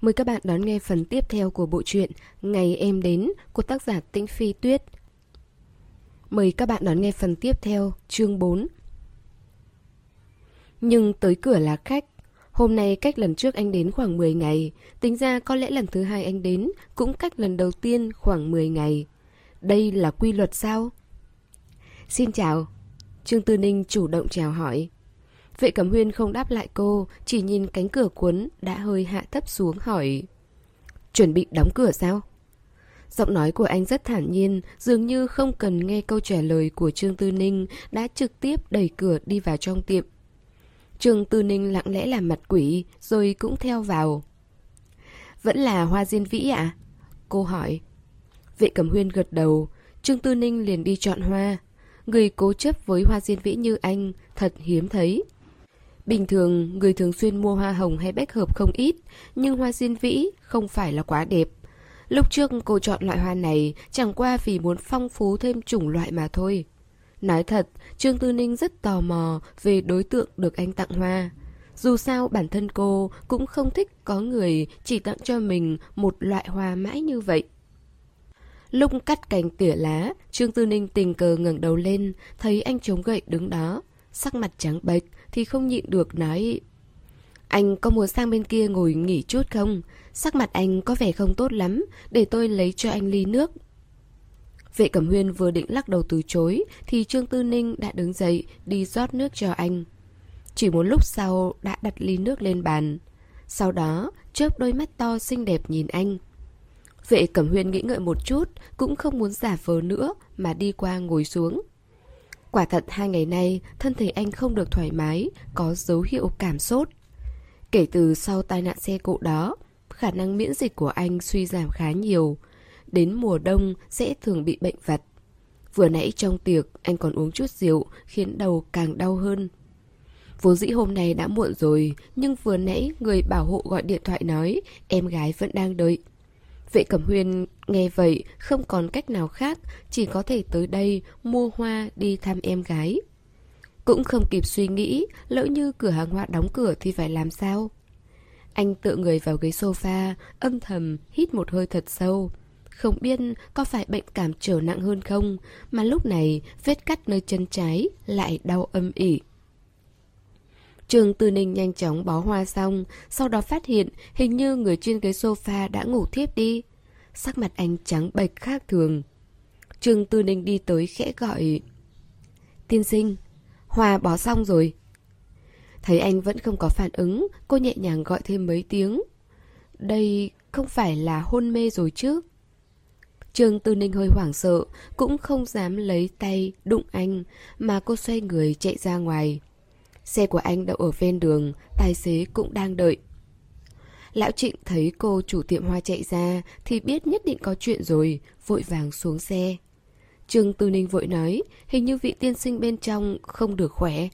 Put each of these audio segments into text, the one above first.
Mời các bạn đón nghe phần tiếp theo của bộ truyện Ngày em đến của tác giả Tĩnh Phi Tuyết. Mời các bạn đón nghe phần tiếp theo, chương 4. Nhưng tới cửa là khách. Hôm nay cách lần trước anh đến khoảng 10 ngày, tính ra có lẽ lần thứ hai anh đến cũng cách lần đầu tiên khoảng 10 ngày. Đây là quy luật sao? Xin chào. Trương Tư Ninh chủ động chào hỏi. Vệ Cẩm Huyên không đáp lại cô, chỉ nhìn cánh cửa cuốn đã hơi hạ thấp xuống hỏi. Chuẩn bị đóng cửa sao? Giọng nói của anh rất thản nhiên, dường như không cần nghe câu trả lời của Trương Tư Ninh, đã trực tiếp đẩy cửa đi vào trong tiệm. Trương Tư Ninh lặng lẽ làm mặt quỷ, rồi cũng theo vào. Vẫn là hoa diên vĩ ạ? À? Cô hỏi. Vệ Cẩm Huyên gật đầu, Trương Tư Ninh liền đi chọn hoa. Người cố chấp với hoa diên vĩ như anh, thật hiếm thấy. Bình thường, người thường xuyên mua hoa hồng hay bách hợp không ít, nhưng hoa diên vĩ không phải là quá đẹp. Lúc trước cô chọn loại hoa này chẳng qua vì muốn phong phú thêm chủng loại mà thôi. Nói thật, Trương Tư Ninh rất tò mò về đối tượng được anh tặng hoa. Dù sao bản thân cô cũng không thích có người chỉ tặng cho mình một loại hoa mãi như vậy. Lúc cắt cành tỉa lá, Trương Tư Ninh tình cờ ngẩng đầu lên, thấy anh chống gậy đứng đó. Sắc mặt trắng bệch thì không nhịn được nói Anh có muốn sang bên kia ngồi nghỉ chút không? Sắc mặt anh có vẻ không tốt lắm, để tôi lấy cho anh ly nước. Vệ Cẩm Huyên vừa định lắc đầu từ chối thì Trương Tư Ninh đã đứng dậy đi rót nước cho anh. Chỉ một lúc sau đã đặt ly nước lên bàn. Sau đó chớp đôi mắt to xinh đẹp nhìn anh. Vệ Cẩm Huyên nghĩ ngợi một chút cũng không muốn giả vờ nữa mà đi qua ngồi xuống. Quả thật hai ngày nay, thân thể anh không được thoải mái, có dấu hiệu cảm sốt. Kể từ sau tai nạn xe cộ đó, khả năng miễn dịch của anh suy giảm khá nhiều. Đến mùa đông sẽ thường bị bệnh vặt. Vừa nãy trong tiệc, anh còn uống chút rượu, khiến đầu càng đau hơn. Vốn dĩ hôm nay đã muộn rồi, nhưng vừa nãy người bảo hộ gọi điện thoại nói em gái vẫn đang đợi. Vệ Cẩm Huyên nghe vậy không còn cách nào khác, chỉ có thể tới đây mua hoa đi thăm em gái. Cũng không kịp suy nghĩ, lỡ như cửa hàng hoa đóng cửa thì phải làm sao? Anh tựa người vào ghế sofa, âm thầm hít một hơi thật sâu. Không biết có phải bệnh cảm trở nặng hơn không, mà lúc này vết cắt nơi chân trái lại đau âm ỉ. Trường Tư Ninh nhanh chóng bó hoa xong, sau đó phát hiện hình như người trên ghế sofa đã ngủ thiếp đi. Sắc mặt anh trắng bệch khác thường. Trường Tư Ninh đi tới khẽ gọi. Tiên sinh, hoa bó xong rồi. Thấy anh vẫn không có phản ứng, cô nhẹ nhàng gọi thêm mấy tiếng. Đây không phải là hôn mê rồi chứ? Trương Tư Ninh hơi hoảng sợ, cũng không dám lấy tay đụng anh, mà cô xoay người chạy ra ngoài. Xe của anh đậu ở ven đường, tài xế cũng đang đợi. Lão Trịnh thấy cô chủ tiệm hoa chạy ra thì biết nhất định có chuyện rồi, vội vàng xuống xe. Trương Tư Ninh vội nói, hình như vị tiên sinh bên trong không được khỏe.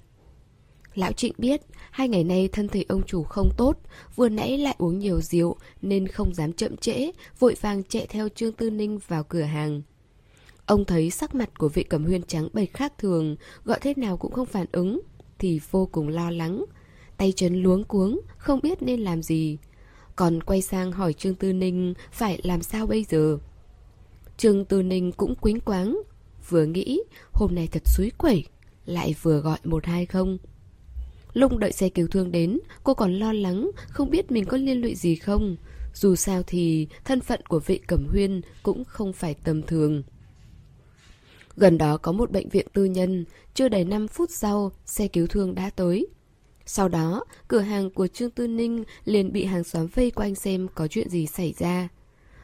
Lão Trịnh biết, hai ngày nay thân thể ông chủ không tốt, vừa nãy lại uống nhiều rượu nên không dám chậm trễ, vội vàng chạy theo Trương Tư Ninh vào cửa hàng. Ông thấy sắc mặt của vị cẩm huyên trắng bệch khác thường, gọi thế nào cũng không phản ứng, thì vô cùng lo lắng. Tay chân luống cuống, không biết nên làm gì. Còn quay sang hỏi Trương Tư Ninh phải làm sao bây giờ. Trương Tư Ninh cũng quính quáng, vừa nghĩ hôm nay thật suối quẩy, lại vừa gọi một hai không. Lúc đợi xe cứu thương đến, cô còn lo lắng, không biết mình có liên lụy gì không. Dù sao thì thân phận của vị cẩm huyên cũng không phải tầm thường. Gần đó có một bệnh viện tư nhân, chưa đầy 5 phút sau, xe cứu thương đã tới. Sau đó, cửa hàng của Trương Tư Ninh liền bị hàng xóm vây quanh xem có chuyện gì xảy ra.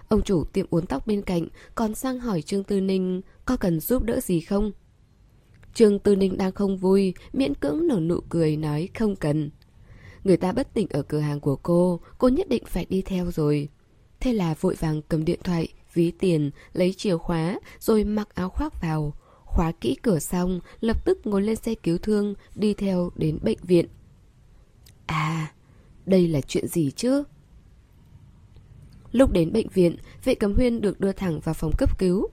Ông chủ tiệm uốn tóc bên cạnh còn sang hỏi Trương Tư Ninh có cần giúp đỡ gì không? Trương Tư Ninh đang không vui, miễn cưỡng nở nụ cười nói không cần. Người ta bất tỉnh ở cửa hàng của cô, cô nhất định phải đi theo rồi. Thế là vội vàng cầm điện thoại, ví tiền, lấy chìa khóa, rồi mặc áo khoác vào. Khóa kỹ cửa xong, lập tức ngồi lên xe cứu thương, đi theo đến bệnh viện. À, đây là chuyện gì chứ? Lúc đến bệnh viện, vệ cấm huyên được đưa thẳng vào phòng cấp cứu.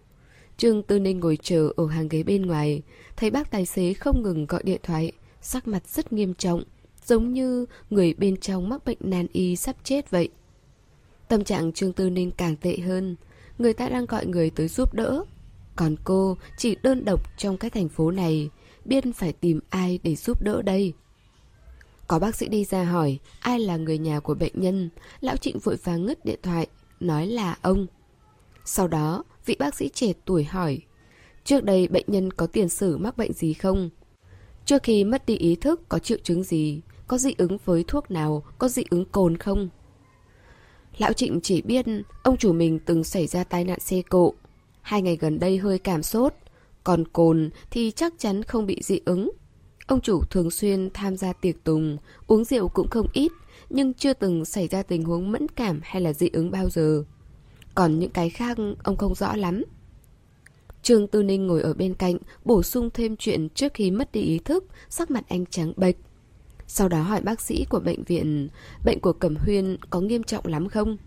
Trương Tư Ninh ngồi chờ ở hàng ghế bên ngoài, thấy bác tài xế không ngừng gọi điện thoại, sắc mặt rất nghiêm trọng, giống như người bên trong mắc bệnh nan y sắp chết vậy. Tâm trạng Trương Tư Ninh càng tệ hơn. Người ta đang gọi người tới giúp đỡ. Còn cô chỉ đơn độc trong cái thành phố này, biết phải tìm ai để giúp đỡ đây. Có bác sĩ đi ra hỏi ai là người nhà của bệnh nhân, lão Trịnh vội vàng ngứt điện thoại, nói là ông. Sau đó, vị bác sĩ trẻ tuổi hỏi, trước đây bệnh nhân có tiền sử mắc bệnh gì không? Trước khi mất đi ý thức có triệu chứng gì? Có dị ứng với thuốc nào? Có dị ứng cồn không? Lão Trịnh chỉ biết ông chủ mình từng xảy ra tai nạn xe cộ. Hai ngày gần đây hơi cảm sốt. Còn cồn thì chắc chắn không bị dị ứng. Ông chủ thường xuyên tham gia tiệc tùng, uống rượu cũng không ít, nhưng chưa từng xảy ra tình huống mẫn cảm hay là dị ứng bao giờ. Còn những cái khác ông không rõ lắm. Trương Tư Ninh ngồi ở bên cạnh, bổ sung thêm chuyện trước khi mất đi ý thức, sắc mặt anh trắng bệch. Sau đó hỏi bác sĩ của bệnh viện, bệnh của Cẩm Huyên có nghiêm trọng lắm không?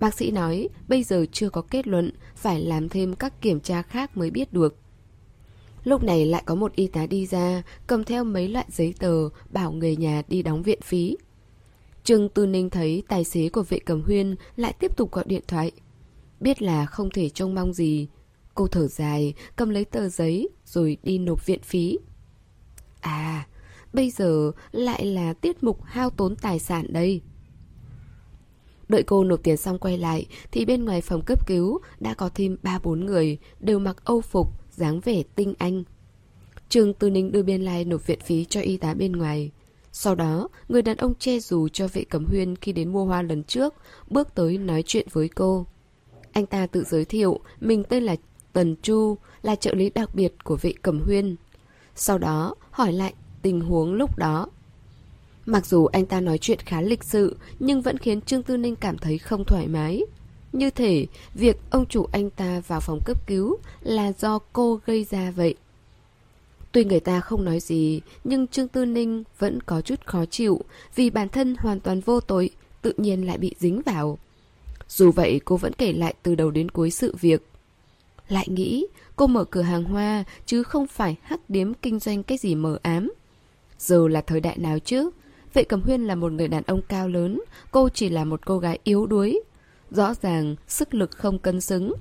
Bác sĩ nói, bây giờ chưa có kết luận, phải làm thêm các kiểm tra khác mới biết được. Lúc này lại có một y tá đi ra, cầm theo mấy loại giấy tờ, bảo người nhà đi đóng viện phí. Trương Tư Ninh thấy tài xế của vệ cầm huyên lại tiếp tục gọi điện thoại. Biết là không thể trông mong gì. Cô thở dài, cầm lấy tờ giấy, rồi đi nộp viện phí. À, bây giờ lại là tiết mục hao tốn tài sản đây. Đợi cô nộp tiền xong quay lại, thì bên ngoài phòng cấp cứu đã có thêm 3-4 người, đều mặc âu phục, dáng vẻ tinh anh. trường Tư Ninh đưa biên lai nộp viện phí cho y tá bên ngoài. Sau đó, người đàn ông che dù cho vệ cẩm huyên khi đến mua hoa lần trước, bước tới nói chuyện với cô. Anh ta tự giới thiệu, mình tên là Tần Chu, là trợ lý đặc biệt của vệ cẩm huyên. Sau đó, hỏi lại tình huống lúc đó. Mặc dù anh ta nói chuyện khá lịch sự, nhưng vẫn khiến Trương Tư Ninh cảm thấy không thoải mái. Như thể việc ông chủ anh ta vào phòng cấp cứu là do cô gây ra vậy. Tuy người ta không nói gì, nhưng Trương Tư Ninh vẫn có chút khó chịu vì bản thân hoàn toàn vô tội, tự nhiên lại bị dính vào. Dù vậy cô vẫn kể lại từ đầu đến cuối sự việc. Lại nghĩ cô mở cửa hàng hoa chứ không phải hắc điếm kinh doanh cái gì mờ ám. Giờ là thời đại nào chứ? Vệ Cẩm Huyên là một người đàn ông cao lớn, cô chỉ là một cô gái yếu đuối, Rõ ràng sức lực không cân xứng.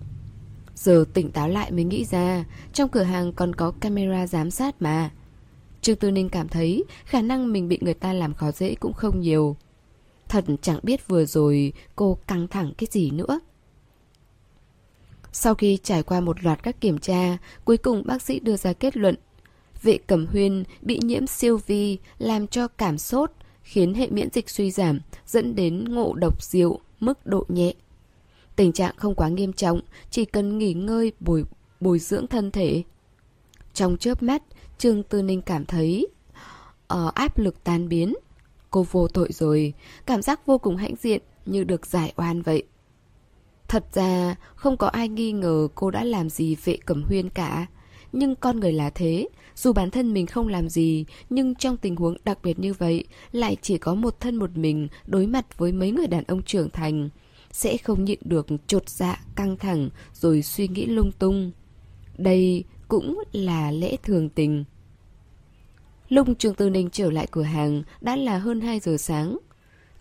Giờ tỉnh táo lại mới nghĩ ra Trong cửa hàng còn có camera giám sát mà. Trương Tư Ninh cảm thấy Khả năng mình bị người ta làm khó dễ cũng không nhiều. Thật chẳng biết vừa rồi Cô căng thẳng cái gì nữa. Sau khi trải qua một loạt các kiểm tra Cuối cùng bác sĩ đưa ra kết luận Vệ Cẩm Huyên bị nhiễm siêu vi Làm cho cảm sốt Khiến hệ miễn dịch suy giảm Dẫn đến ngộ độc rượu mức độ nhẹ. Tình trạng không quá nghiêm trọng, chỉ cần nghỉ ngơi bồi, bồi dưỡng thân thể. Trong chớp mắt, Trương Tư Ninh cảm thấy uh, áp lực tan biến. Cô vô tội rồi, cảm giác vô cùng hãnh diện như được giải oan vậy. Thật ra, không có ai nghi ngờ cô đã làm gì vệ cẩm huyên cả. Nhưng con người là thế, dù bản thân mình không làm gì, nhưng trong tình huống đặc biệt như vậy, lại chỉ có một thân một mình đối mặt với mấy người đàn ông trưởng thành. Sẽ không nhịn được trột dạ, căng thẳng, rồi suy nghĩ lung tung. Đây cũng là lẽ thường tình. Lúc Trương Tư Ninh trở lại cửa hàng đã là hơn 2 giờ sáng.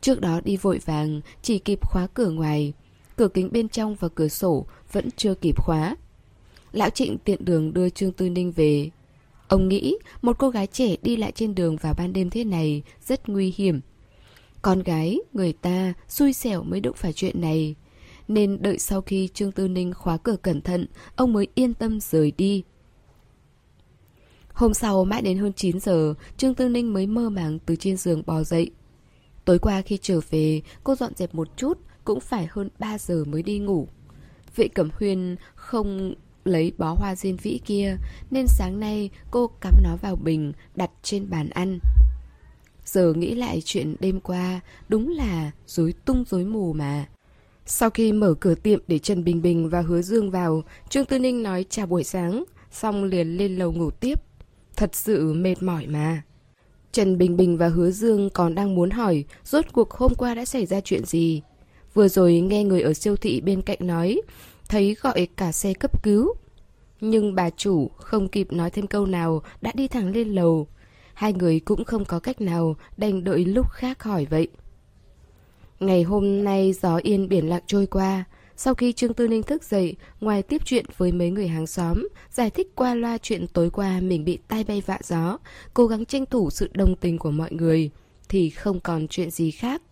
Trước đó đi vội vàng, chỉ kịp khóa cửa ngoài. Cửa kính bên trong và cửa sổ vẫn chưa kịp khóa. Lão Trịnh tiện đường đưa Trương Tư Ninh về. Ông nghĩ một cô gái trẻ đi lại trên đường vào ban đêm thế này rất nguy hiểm. Con gái, người ta, xui xẻo mới đụng phải chuyện này. Nên đợi sau khi Trương Tư Ninh khóa cửa cẩn thận, ông mới yên tâm rời đi. Hôm sau mãi đến hơn 9 giờ, Trương Tư Ninh mới mơ màng từ trên giường bò dậy. Tối qua khi trở về, cô dọn dẹp một chút, cũng phải hơn 3 giờ mới đi ngủ. Vệ Cẩm Huyên không lấy bó hoa diên vĩ kia, Nên sáng nay cô cắm nó vào bình, Đặt trên bàn ăn. Giờ nghĩ lại chuyện đêm qua, Đúng là rối tung rối mù mà. Sau khi mở cửa tiệm để Trần Bình Bình và Hứa Dương vào, Trương Tư Ninh nói chào buổi sáng, Xong liền lên lầu ngủ tiếp. Thật sự mệt mỏi mà. Trần Bình Bình và Hứa Dương còn đang muốn hỏi, Rốt cuộc hôm qua đã xảy ra chuyện gì? Vừa rồi nghe người ở siêu thị bên cạnh nói thấy gọi cả xe cấp cứu. Nhưng bà chủ không kịp nói thêm câu nào đã đi thẳng lên lầu. Hai người cũng không có cách nào đành đợi lúc khác hỏi vậy. Ngày hôm nay gió yên biển lặng trôi qua. Sau khi Trương Tư Ninh thức dậy, ngoài tiếp chuyện với mấy người hàng xóm, giải thích qua loa chuyện tối qua mình bị tai bay vạ gió, cố gắng tranh thủ sự đồng tình của mọi người, thì không còn chuyện gì khác.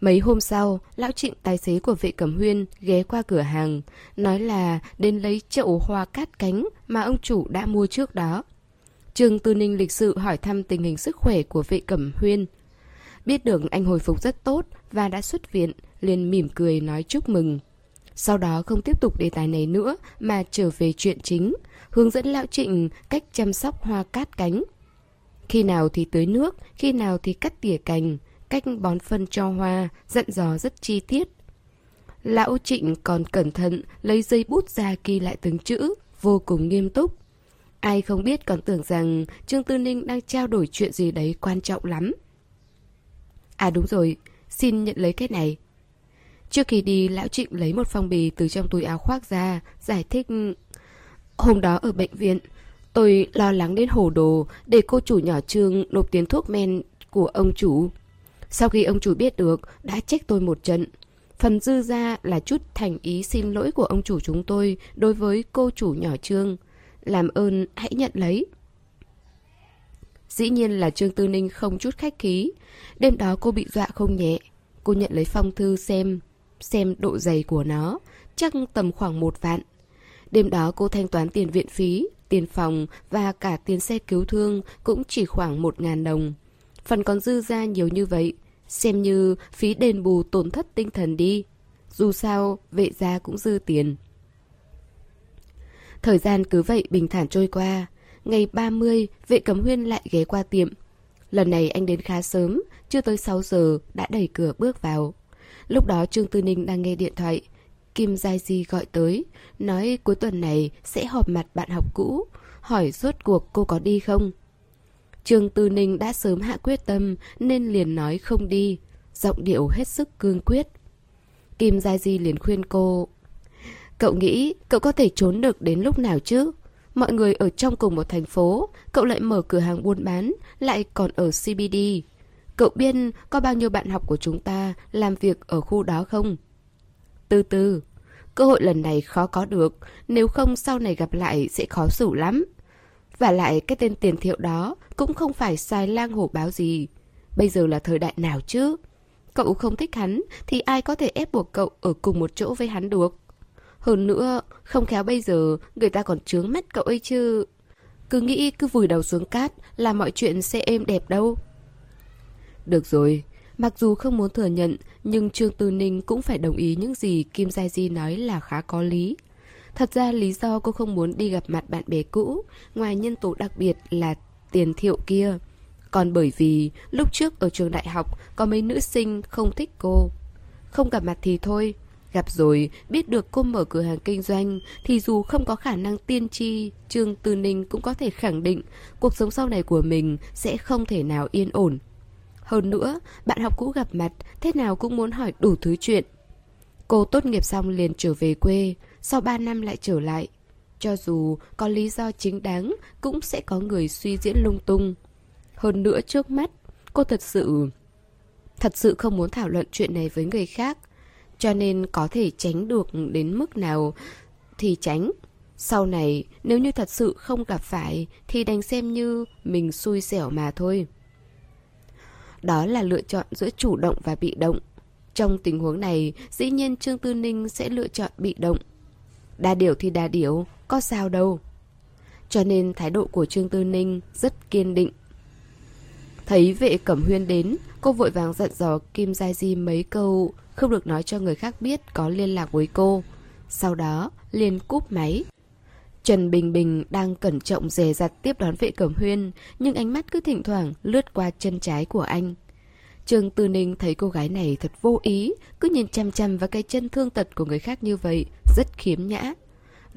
Mấy hôm sau, lão trịnh tài xế của vệ cẩm huyên ghé qua cửa hàng, nói là đến lấy chậu hoa cát cánh mà ông chủ đã mua trước đó. Trương Tư Ninh lịch sự hỏi thăm tình hình sức khỏe của vệ cẩm huyên. Biết được anh hồi phục rất tốt và đã xuất viện, liền mỉm cười nói chúc mừng. Sau đó không tiếp tục đề tài này nữa mà trở về chuyện chính, hướng dẫn lão trịnh cách chăm sóc hoa cát cánh. Khi nào thì tưới nước, khi nào thì cắt tỉa cành, cách bón phân cho hoa, dặn dò rất chi tiết. Lão Trịnh còn cẩn thận lấy dây bút ra ghi lại từng chữ, vô cùng nghiêm túc. Ai không biết còn tưởng rằng Trương Tư Ninh đang trao đổi chuyện gì đấy quan trọng lắm. À đúng rồi, xin nhận lấy cái này. Trước khi đi, Lão Trịnh lấy một phong bì từ trong túi áo khoác ra, giải thích... Hôm đó ở bệnh viện, tôi lo lắng đến hồ đồ để cô chủ nhỏ Trương nộp tiền thuốc men của ông chủ. Sau khi ông chủ biết được, đã trách tôi một trận. Phần dư ra là chút thành ý xin lỗi của ông chủ chúng tôi đối với cô chủ nhỏ Trương. Làm ơn hãy nhận lấy. Dĩ nhiên là Trương Tư Ninh không chút khách khí. Đêm đó cô bị dọa không nhẹ. Cô nhận lấy phong thư xem, xem độ dày của nó, chắc tầm khoảng một vạn. Đêm đó cô thanh toán tiền viện phí, tiền phòng và cả tiền xe cứu thương cũng chỉ khoảng một ngàn đồng. Phần còn dư ra nhiều như vậy, xem như phí đền bù tổn thất tinh thần đi. Dù sao, vệ gia cũng dư tiền. Thời gian cứ vậy bình thản trôi qua. Ngày 30, vệ cấm huyên lại ghé qua tiệm. Lần này anh đến khá sớm, chưa tới 6 giờ, đã đẩy cửa bước vào. Lúc đó Trương Tư Ninh đang nghe điện thoại. Kim Giai Di gọi tới, nói cuối tuần này sẽ họp mặt bạn học cũ, hỏi rốt cuộc cô có đi không. Trương Tư Ninh đã sớm hạ quyết tâm nên liền nói không đi, giọng điệu hết sức cương quyết. Kim Gia Di liền khuyên cô. Cậu nghĩ cậu có thể trốn được đến lúc nào chứ? Mọi người ở trong cùng một thành phố, cậu lại mở cửa hàng buôn bán, lại còn ở CBD. Cậu biết có bao nhiêu bạn học của chúng ta làm việc ở khu đó không? Từ từ, cơ hội lần này khó có được, nếu không sau này gặp lại sẽ khó xử lắm. Và lại cái tên tiền thiệu đó cũng không phải xài lang hổ báo gì. Bây giờ là thời đại nào chứ? Cậu không thích hắn thì ai có thể ép buộc cậu ở cùng một chỗ với hắn được? Hơn nữa, không khéo bây giờ người ta còn trướng mắt cậu ấy chứ. Cứ nghĩ cứ vùi đầu xuống cát là mọi chuyện sẽ êm đẹp đâu. Được rồi, mặc dù không muốn thừa nhận, nhưng Trương Tư Ninh cũng phải đồng ý những gì Kim Gia Di nói là khá có lý. Thật ra lý do cô không muốn đi gặp mặt bạn bè cũ, ngoài nhân tố đặc biệt là tiền thiệu kia. Còn bởi vì lúc trước ở trường đại học có mấy nữ sinh không thích cô. Không gặp mặt thì thôi, gặp rồi biết được cô mở cửa hàng kinh doanh thì dù không có khả năng tiên tri, Trương Tư Ninh cũng có thể khẳng định cuộc sống sau này của mình sẽ không thể nào yên ổn. Hơn nữa, bạn học cũ gặp mặt, thế nào cũng muốn hỏi đủ thứ chuyện. Cô tốt nghiệp xong liền trở về quê, sau 3 năm lại trở lại. Cho dù có lý do chính đáng, cũng sẽ có người suy diễn lung tung. Hơn nữa trước mắt, cô thật sự... Thật sự không muốn thảo luận chuyện này với người khác. Cho nên có thể tránh được đến mức nào thì tránh. Sau này, nếu như thật sự không gặp phải thì đành xem như mình xui xẻo mà thôi. Đó là lựa chọn giữa chủ động và bị động. Trong tình huống này, dĩ nhiên Trương Tư Ninh sẽ lựa chọn bị động. Đa điểu thì đa điểu, có sao đâu. Cho nên thái độ của Trương Tư Ninh rất kiên định. Thấy vệ cẩm huyên đến, cô vội vàng dặn dò Kim gia Di mấy câu, không được nói cho người khác biết có liên lạc với cô. Sau đó, liền cúp máy. Trần Bình Bình đang cẩn trọng dè dặt tiếp đón vệ cẩm huyên, nhưng ánh mắt cứ thỉnh thoảng lướt qua chân trái của anh. Trương Tư Ninh thấy cô gái này thật vô ý, cứ nhìn chăm chăm vào cái chân thương tật của người khác như vậy, rất khiếm nhã.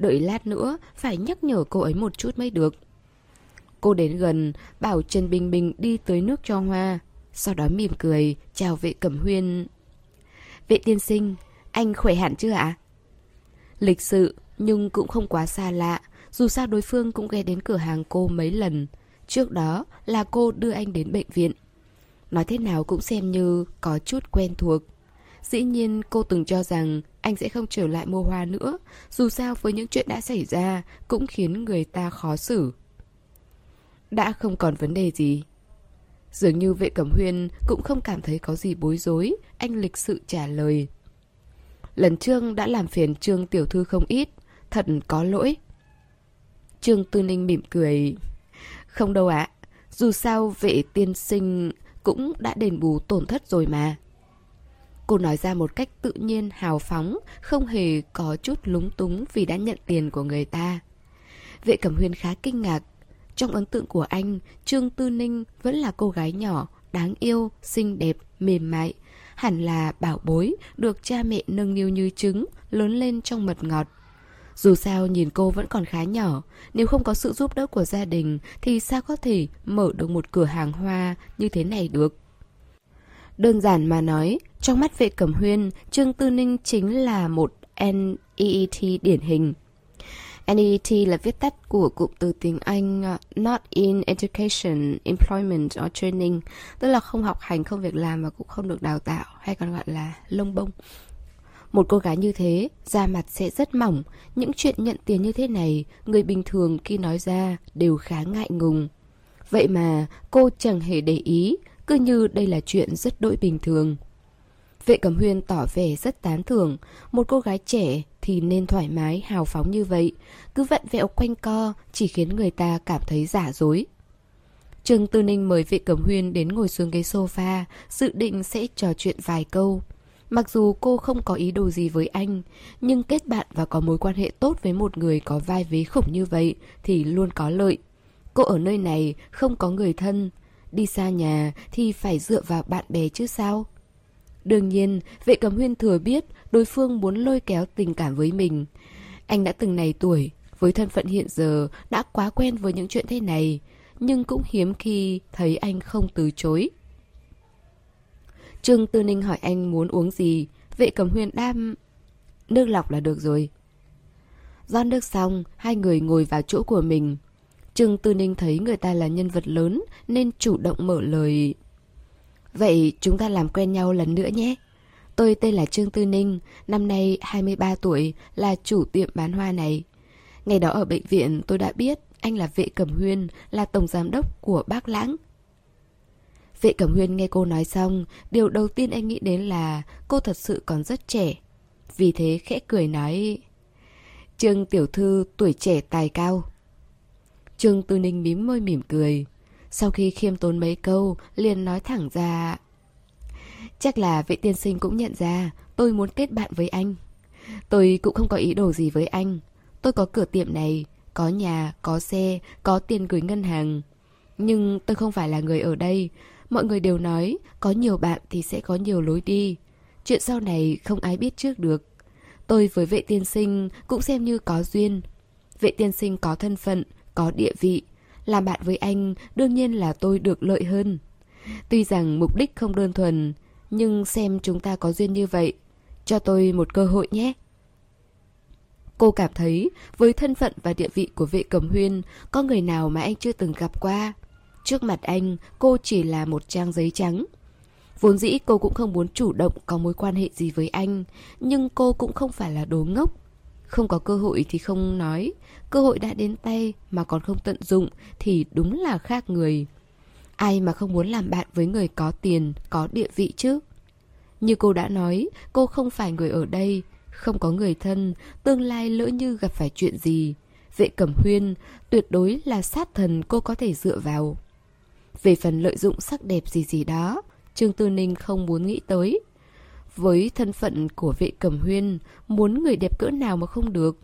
Đợi lát nữa, phải nhắc nhở cô ấy một chút mới được. Cô đến gần, bảo Trần Bình Bình đi tới nước cho hoa. Sau đó mỉm cười, chào vệ cẩm huyên. Vệ tiên sinh, anh khỏe hẳn chưa ạ? Lịch sự, nhưng cũng không quá xa lạ. Dù sao đối phương cũng ghé đến cửa hàng cô mấy lần. Trước đó là cô đưa anh đến bệnh viện. Nói thế nào cũng xem như có chút quen thuộc. Dĩ nhiên cô từng cho rằng anh sẽ không trở lại mua hoa nữa, dù sao với những chuyện đã xảy ra cũng khiến người ta khó xử. Đã không còn vấn đề gì. Dường như vệ cẩm huyên cũng không cảm thấy có gì bối rối, anh lịch sự trả lời. Lần Trương đã làm phiền Trương tiểu thư không ít, thật có lỗi. Trương Tư Ninh mỉm cười. Không đâu ạ, dù sao vệ tiên sinh cũng đã đền bù tổn thất rồi mà. Cô nói ra một cách tự nhiên, hào phóng, không hề có chút lúng túng vì đã nhận tiền của người ta. Vệ Cẩm Huyên khá kinh ngạc. Trong ấn tượng của anh, Trương Tư Ninh vẫn là cô gái nhỏ, đáng yêu, xinh đẹp, mềm mại. Hẳn là bảo bối, được cha mẹ nâng niu như trứng, lớn lên trong mật ngọt. Dù sao nhìn cô vẫn còn khá nhỏ, nếu không có sự giúp đỡ của gia đình thì sao có thể mở được một cửa hàng hoa như thế này được. Đơn giản mà nói, trong mắt vệ cẩm huyên, Trương Tư Ninh chính là một NEET điển hình. NEET là viết tắt của cụm từ tiếng Anh uh, Not in Education, Employment or Training, tức là không học hành, không việc làm và cũng không được đào tạo, hay còn gọi là lông bông. Một cô gái như thế, da mặt sẽ rất mỏng. Những chuyện nhận tiền như thế này, người bình thường khi nói ra đều khá ngại ngùng. Vậy mà cô chẳng hề để ý, cứ như đây là chuyện rất đỗi bình thường. Vệ Cẩm Huyên tỏ vẻ rất tán thưởng, một cô gái trẻ thì nên thoải mái, hào phóng như vậy, cứ vặn vẹo quanh co chỉ khiến người ta cảm thấy giả dối. Trương Tư Ninh mời Vệ Cẩm Huyên đến ngồi xuống ghế sofa, dự định sẽ trò chuyện vài câu. Mặc dù cô không có ý đồ gì với anh, nhưng kết bạn và có mối quan hệ tốt với một người có vai vế khủng như vậy thì luôn có lợi. Cô ở nơi này không có người thân, đi xa nhà thì phải dựa vào bạn bè chứ sao? Đương nhiên, vệ cầm huyên thừa biết đối phương muốn lôi kéo tình cảm với mình. Anh đã từng này tuổi, với thân phận hiện giờ đã quá quen với những chuyện thế này, nhưng cũng hiếm khi thấy anh không từ chối. Trương Tư Ninh hỏi anh muốn uống gì, vệ cầm huyên đam... Nước lọc là được rồi. Do nước xong, hai người ngồi vào chỗ của mình. Trương Tư Ninh thấy người ta là nhân vật lớn nên chủ động mở lời. Vậy chúng ta làm quen nhau lần nữa nhé. Tôi tên là Trương Tư Ninh, năm nay 23 tuổi, là chủ tiệm bán hoa này. Ngày đó ở bệnh viện tôi đã biết anh là Vệ Cẩm Huyên, là tổng giám đốc của Bác Lãng. Vệ Cẩm Huyên nghe cô nói xong, điều đầu tiên anh nghĩ đến là cô thật sự còn rất trẻ. Vì thế khẽ cười nói... Trương Tiểu Thư tuổi trẻ tài cao. Trương Tư Ninh mím môi mỉm cười. Sau khi khiêm tốn mấy câu, liền nói thẳng ra... Chắc là vệ tiên sinh cũng nhận ra tôi muốn kết bạn với anh. Tôi cũng không có ý đồ gì với anh. Tôi có cửa tiệm này, có nhà, có xe, có tiền gửi ngân hàng. Nhưng tôi không phải là người ở đây. Mọi người đều nói có nhiều bạn thì sẽ có nhiều lối đi. Chuyện sau này không ai biết trước được. Tôi với vệ tiên sinh cũng xem như có duyên. Vệ tiên sinh có thân phận, có địa vị. Làm bạn với anh đương nhiên là tôi được lợi hơn. Tuy rằng mục đích không đơn thuần, nhưng xem chúng ta có duyên như vậy. Cho tôi một cơ hội nhé. Cô cảm thấy với thân phận và địa vị của vệ cầm huyên, có người nào mà anh chưa từng gặp qua. Trước mặt anh, cô chỉ là một trang giấy trắng. Vốn dĩ cô cũng không muốn chủ động có mối quan hệ gì với anh, nhưng cô cũng không phải là đồ ngốc. Không có cơ hội thì không nói, cơ hội đã đến tay mà còn không tận dụng thì đúng là khác người. Ai mà không muốn làm bạn với người có tiền, có địa vị chứ? Như cô đã nói, cô không phải người ở đây, không có người thân, tương lai lỡ như gặp phải chuyện gì. Vệ Cẩm Huyên tuyệt đối là sát thần cô có thể dựa vào. Về phần lợi dụng sắc đẹp gì gì đó, Trương Tư Ninh không muốn nghĩ tới. Với thân phận của vệ cầm huyên, muốn người đẹp cỡ nào mà không được.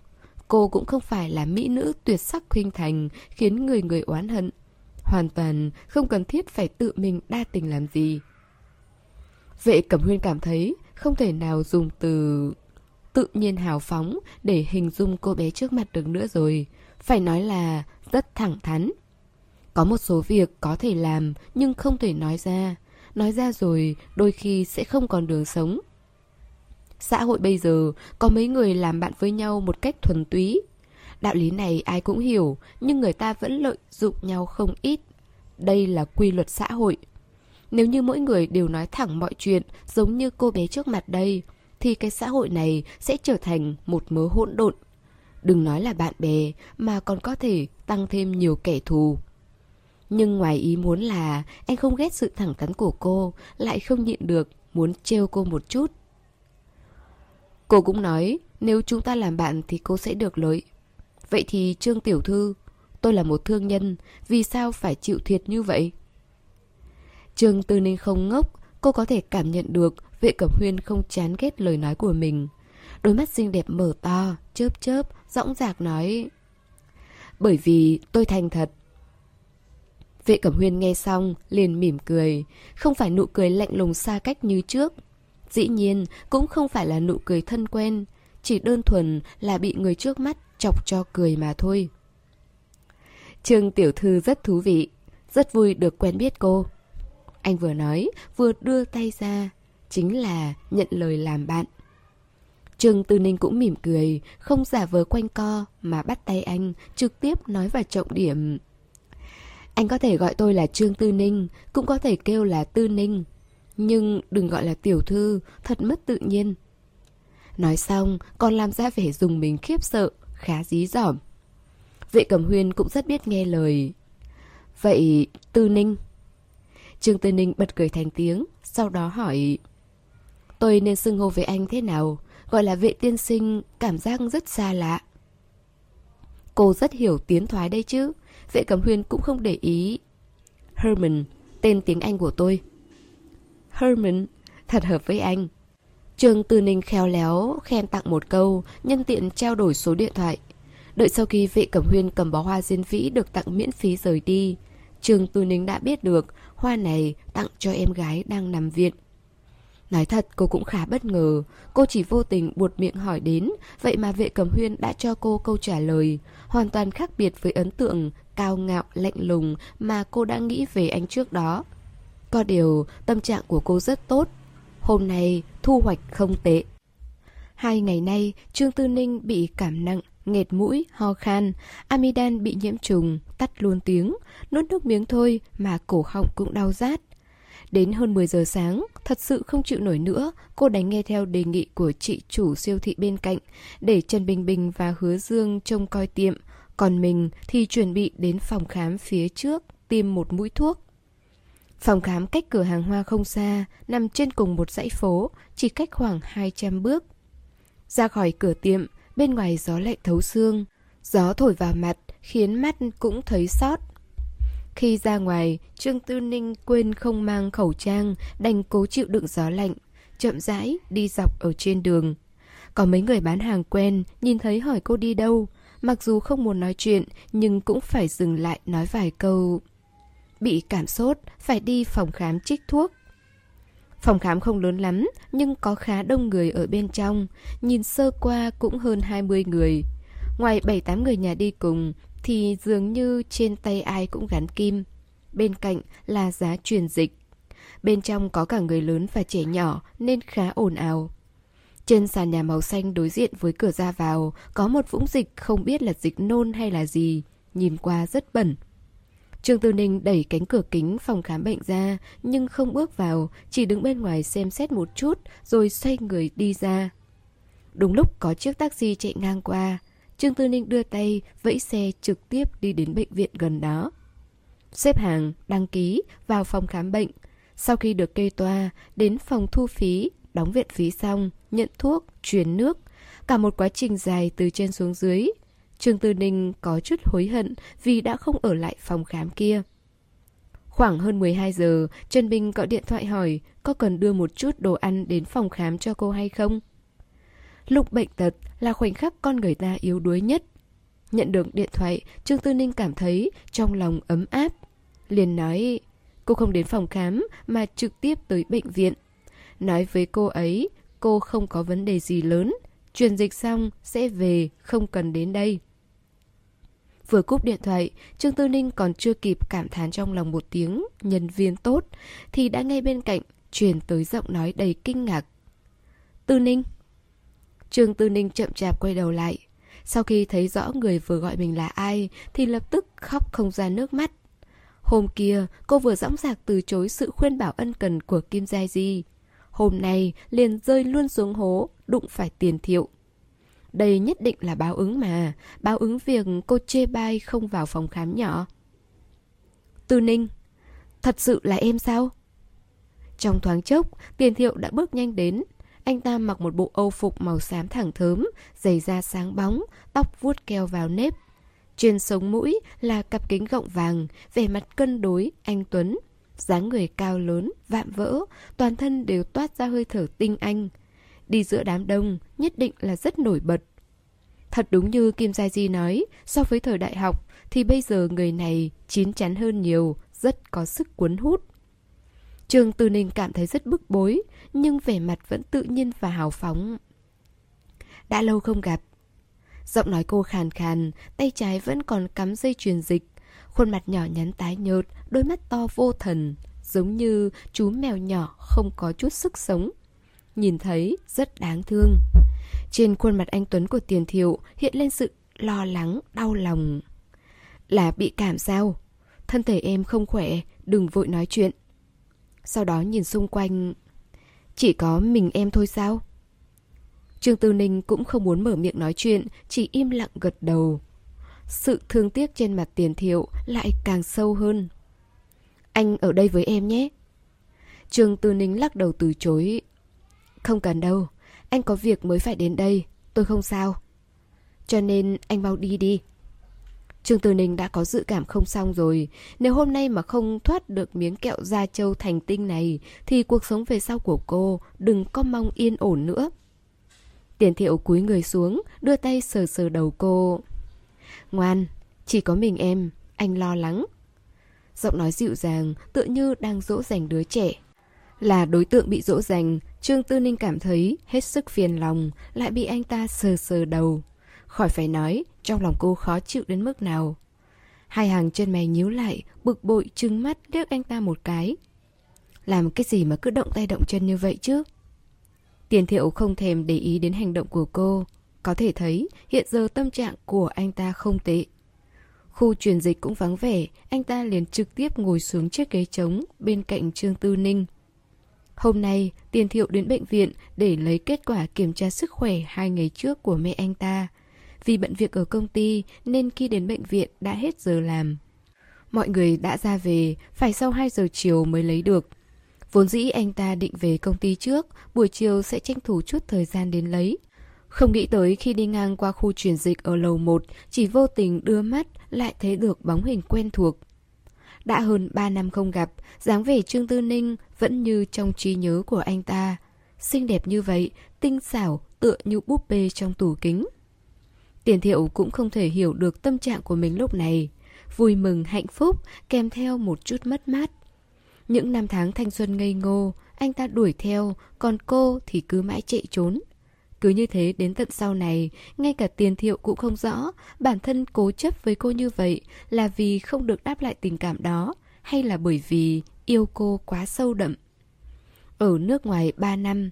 Cô cũng không phải là mỹ nữ tuyệt sắc khuynh thành, khiến người người oán hận. Hoàn toàn không cần thiết phải tự mình đa tình làm gì. Vệ cẩm huyên cảm thấy không thể nào dùng từ tự nhiên hào phóng để hình dung cô bé trước mặt được nữa rồi. Phải nói là rất thẳng thắn. Có một số việc có thể làm nhưng không thể nói ra. Nói ra rồi đôi khi sẽ không còn đường sống. Xã hội bây giờ có mấy người làm bạn với nhau một cách thuần túy. Đạo lý này ai cũng hiểu nhưng người ta vẫn lợi dụng nhau không ít. Đây là quy luật xã hội. Nếu như mỗi người đều nói thẳng mọi chuyện giống như cô bé trước mặt đây, thì cái xã hội này sẽ trở thành một mớ hỗn độn. Đừng nói là bạn bè, mà còn có thể tăng thêm nhiều kẻ thù. Nhưng ngoài ý muốn là anh không ghét sự thẳng thắn của cô, lại không nhịn được, muốn trêu cô một chút. Cô cũng nói, nếu chúng ta làm bạn thì cô sẽ được lợi. Vậy thì Trương Tiểu Thư, tôi là một thương nhân, vì sao phải chịu thiệt như vậy? Trương Tư Ninh không ngốc, cô có thể cảm nhận được vệ cẩm huyên không chán ghét lời nói của mình. Đôi mắt xinh đẹp mở to, chớp chớp, dõng dạc nói. Bởi vì tôi thành thật. Vệ cẩm huyên nghe xong, liền mỉm cười. Không phải nụ cười lạnh lùng xa cách như trước. Dĩ nhiên, cũng không phải là nụ cười thân quen. Chỉ đơn thuần là bị người trước mắt chọc cho cười mà thôi. Trương Tiểu Thư rất thú vị, rất vui được quen biết cô. Anh vừa nói, vừa đưa tay ra, chính là nhận lời làm bạn. Trương Tư Ninh cũng mỉm cười, không giả vờ quanh co mà bắt tay anh, trực tiếp nói vào trọng điểm. Anh có thể gọi tôi là Trương Tư Ninh, cũng có thể kêu là Tư Ninh. Nhưng đừng gọi là tiểu thư, thật mất tự nhiên. Nói xong, còn làm ra vẻ dùng mình khiếp sợ, khá dí dỏm. Vệ Cẩm Huyên cũng rất biết nghe lời. Vậy, Tư Ninh? Trương Tư Ninh bật cười thành tiếng, sau đó hỏi... Tôi nên xưng hô với anh thế nào? Gọi là vệ tiên sinh, cảm giác rất xa lạ. Cô rất hiểu tiến thoái đây chứ. Vệ Cẩm Huyên cũng không để ý. Herman, tên tiếng Anh của tôi. Herman, thật hợp với anh. Trương Tư Ninh khéo léo, khen tặng một câu, nhân tiện trao đổi số điện thoại. Đợi sau khi vệ cẩm huyên cầm bó hoa diên vĩ được tặng miễn phí rời đi, Trương Tư Ninh đã biết được hoa này tặng cho em gái đang nằm viện. Nói thật cô cũng khá bất ngờ, cô chỉ vô tình buột miệng hỏi đến, vậy mà vệ cầm huyên đã cho cô câu trả lời, hoàn toàn khác biệt với ấn tượng cao ngạo lạnh lùng mà cô đã nghĩ về anh trước đó. Có điều, tâm trạng của cô rất tốt, hôm nay thu hoạch không tệ. Hai ngày nay, Trương Tư Ninh bị cảm nặng, nghẹt mũi, ho khan, amidan bị nhiễm trùng, tắt luôn tiếng, nuốt nước miếng thôi mà cổ họng cũng đau rát. Đến hơn 10 giờ sáng, thật sự không chịu nổi nữa, cô đánh nghe theo đề nghị của chị chủ siêu thị bên cạnh, để Trần Bình Bình và Hứa Dương trông coi tiệm, còn mình thì chuẩn bị đến phòng khám phía trước, tiêm một mũi thuốc. Phòng khám cách cửa hàng hoa không xa, nằm trên cùng một dãy phố, chỉ cách khoảng 200 bước. Ra khỏi cửa tiệm, bên ngoài gió lạnh thấu xương, gió thổi vào mặt khiến mắt cũng thấy sót. Khi ra ngoài, Trương Tư Ninh quên không mang khẩu trang, đành cố chịu đựng gió lạnh, chậm rãi đi dọc ở trên đường. Có mấy người bán hàng quen, nhìn thấy hỏi cô đi đâu. Mặc dù không muốn nói chuyện, nhưng cũng phải dừng lại nói vài câu. Bị cảm sốt, phải đi phòng khám trích thuốc. Phòng khám không lớn lắm, nhưng có khá đông người ở bên trong, nhìn sơ qua cũng hơn 20 người. Ngoài 7-8 người nhà đi cùng, thì dường như trên tay ai cũng gắn kim. Bên cạnh là giá truyền dịch. Bên trong có cả người lớn và trẻ nhỏ nên khá ồn ào. Trên sàn nhà màu xanh đối diện với cửa ra vào có một vũng dịch không biết là dịch nôn hay là gì, nhìn qua rất bẩn. Trương Tư Ninh đẩy cánh cửa kính phòng khám bệnh ra, nhưng không bước vào, chỉ đứng bên ngoài xem xét một chút, rồi xoay người đi ra. Đúng lúc có chiếc taxi chạy ngang qua, Trương Tư Ninh đưa tay, vẫy xe trực tiếp đi đến bệnh viện gần đó. Xếp hàng, đăng ký, vào phòng khám bệnh. Sau khi được kê toa, đến phòng thu phí, đóng viện phí xong, nhận thuốc, truyền nước. Cả một quá trình dài từ trên xuống dưới, Trương Tư Ninh có chút hối hận vì đã không ở lại phòng khám kia. Khoảng hơn 12 giờ, Trần Bình gọi điện thoại hỏi có cần đưa một chút đồ ăn đến phòng khám cho cô hay không. lúc bệnh tật là khoảnh khắc con người ta yếu đuối nhất. Nhận được điện thoại, Trương Tư Ninh cảm thấy trong lòng ấm áp. Liền nói, cô không đến phòng khám mà trực tiếp tới bệnh viện. Nói với cô ấy, cô không có vấn đề gì lớn, truyền dịch xong sẽ về, không cần đến đây. Vừa cúp điện thoại, Trương Tư Ninh còn chưa kịp cảm thán trong lòng một tiếng nhân viên tốt, thì đã nghe bên cạnh truyền tới giọng nói đầy kinh ngạc. Tư Ninh Trương Tư Ninh chậm chạp quay đầu lại. Sau khi thấy rõ người vừa gọi mình là ai thì lập tức khóc không ra nước mắt. Hôm kia, cô vừa dõng dạc từ chối sự khuyên bảo ân cần của Kim Gia Di. Hôm nay, liền rơi luôn xuống hố, đụng phải tiền thiệu. Đây nhất định là báo ứng mà, báo ứng việc cô chê bai không vào phòng khám nhỏ. Tư Ninh, thật sự là em sao? Trong thoáng chốc, tiền thiệu đã bước nhanh đến. Anh ta mặc một bộ âu phục màu xám thẳng thớm, giày da sáng bóng, tóc vuốt keo vào nếp. Trên sống mũi là cặp kính gọng vàng, vẻ mặt cân đối, anh Tuấn dáng người cao lớn, vạm vỡ, toàn thân đều toát ra hơi thở tinh anh. Đi giữa đám đông, nhất định là rất nổi bật. Thật đúng như Kim Gia Di nói, so với thời đại học, thì bây giờ người này chín chắn hơn nhiều, rất có sức cuốn hút. Trường Từ Ninh cảm thấy rất bức bối, nhưng vẻ mặt vẫn tự nhiên và hào phóng. Đã lâu không gặp. Giọng nói cô khàn khàn, tay trái vẫn còn cắm dây truyền dịch. Khuôn mặt nhỏ nhắn tái nhợt, đôi mắt to vô thần, giống như chú mèo nhỏ không có chút sức sống. Nhìn thấy rất đáng thương. Trên khuôn mặt anh Tuấn của Tiền Thiệu hiện lên sự lo lắng, đau lòng. Là bị cảm sao? Thân thể em không khỏe, đừng vội nói chuyện. Sau đó nhìn xung quanh Chỉ có mình em thôi sao Trương Tư Ninh cũng không muốn mở miệng nói chuyện Chỉ im lặng gật đầu Sự thương tiếc trên mặt tiền thiệu Lại càng sâu hơn anh ở đây với em nhé Trương Tư Ninh lắc đầu từ chối Không cần đâu Anh có việc mới phải đến đây Tôi không sao Cho nên anh mau đi đi Trương Tư Ninh đã có dự cảm không xong rồi. Nếu hôm nay mà không thoát được miếng kẹo da trâu thành tinh này, thì cuộc sống về sau của cô đừng có mong yên ổn nữa. Tiền thiệu cúi người xuống, đưa tay sờ sờ đầu cô. Ngoan, chỉ có mình em, anh lo lắng. Giọng nói dịu dàng, tựa như đang dỗ dành đứa trẻ. Là đối tượng bị dỗ dành, Trương Tư Ninh cảm thấy hết sức phiền lòng, lại bị anh ta sờ sờ đầu. Khỏi phải nói, trong lòng cô khó chịu đến mức nào. Hai hàng chân mày nhíu lại, bực bội trừng mắt liếc anh ta một cái. Làm cái gì mà cứ động tay động chân như vậy chứ? Tiền thiệu không thèm để ý đến hành động của cô. Có thể thấy hiện giờ tâm trạng của anh ta không tệ. Khu truyền dịch cũng vắng vẻ, anh ta liền trực tiếp ngồi xuống chiếc ghế trống bên cạnh Trương Tư Ninh. Hôm nay, Tiền Thiệu đến bệnh viện để lấy kết quả kiểm tra sức khỏe hai ngày trước của mẹ anh ta. Vì bận việc ở công ty nên khi đến bệnh viện đã hết giờ làm. Mọi người đã ra về, phải sau 2 giờ chiều mới lấy được. Vốn dĩ anh ta định về công ty trước, buổi chiều sẽ tranh thủ chút thời gian đến lấy. Không nghĩ tới khi đi ngang qua khu truyền dịch ở lầu 1, chỉ vô tình đưa mắt lại thấy được bóng hình quen thuộc. Đã hơn 3 năm không gặp, dáng vẻ Trương Tư Ninh vẫn như trong trí nhớ của anh ta. Xinh đẹp như vậy, tinh xảo, tựa như búp bê trong tủ kính. Tiền thiệu cũng không thể hiểu được tâm trạng của mình lúc này. Vui mừng, hạnh phúc, kèm theo một chút mất mát. Những năm tháng thanh xuân ngây ngô, anh ta đuổi theo, còn cô thì cứ mãi chạy trốn. Cứ như thế đến tận sau này, ngay cả tiền thiệu cũng không rõ bản thân cố chấp với cô như vậy là vì không được đáp lại tình cảm đó hay là bởi vì yêu cô quá sâu đậm. Ở nước ngoài 3 năm,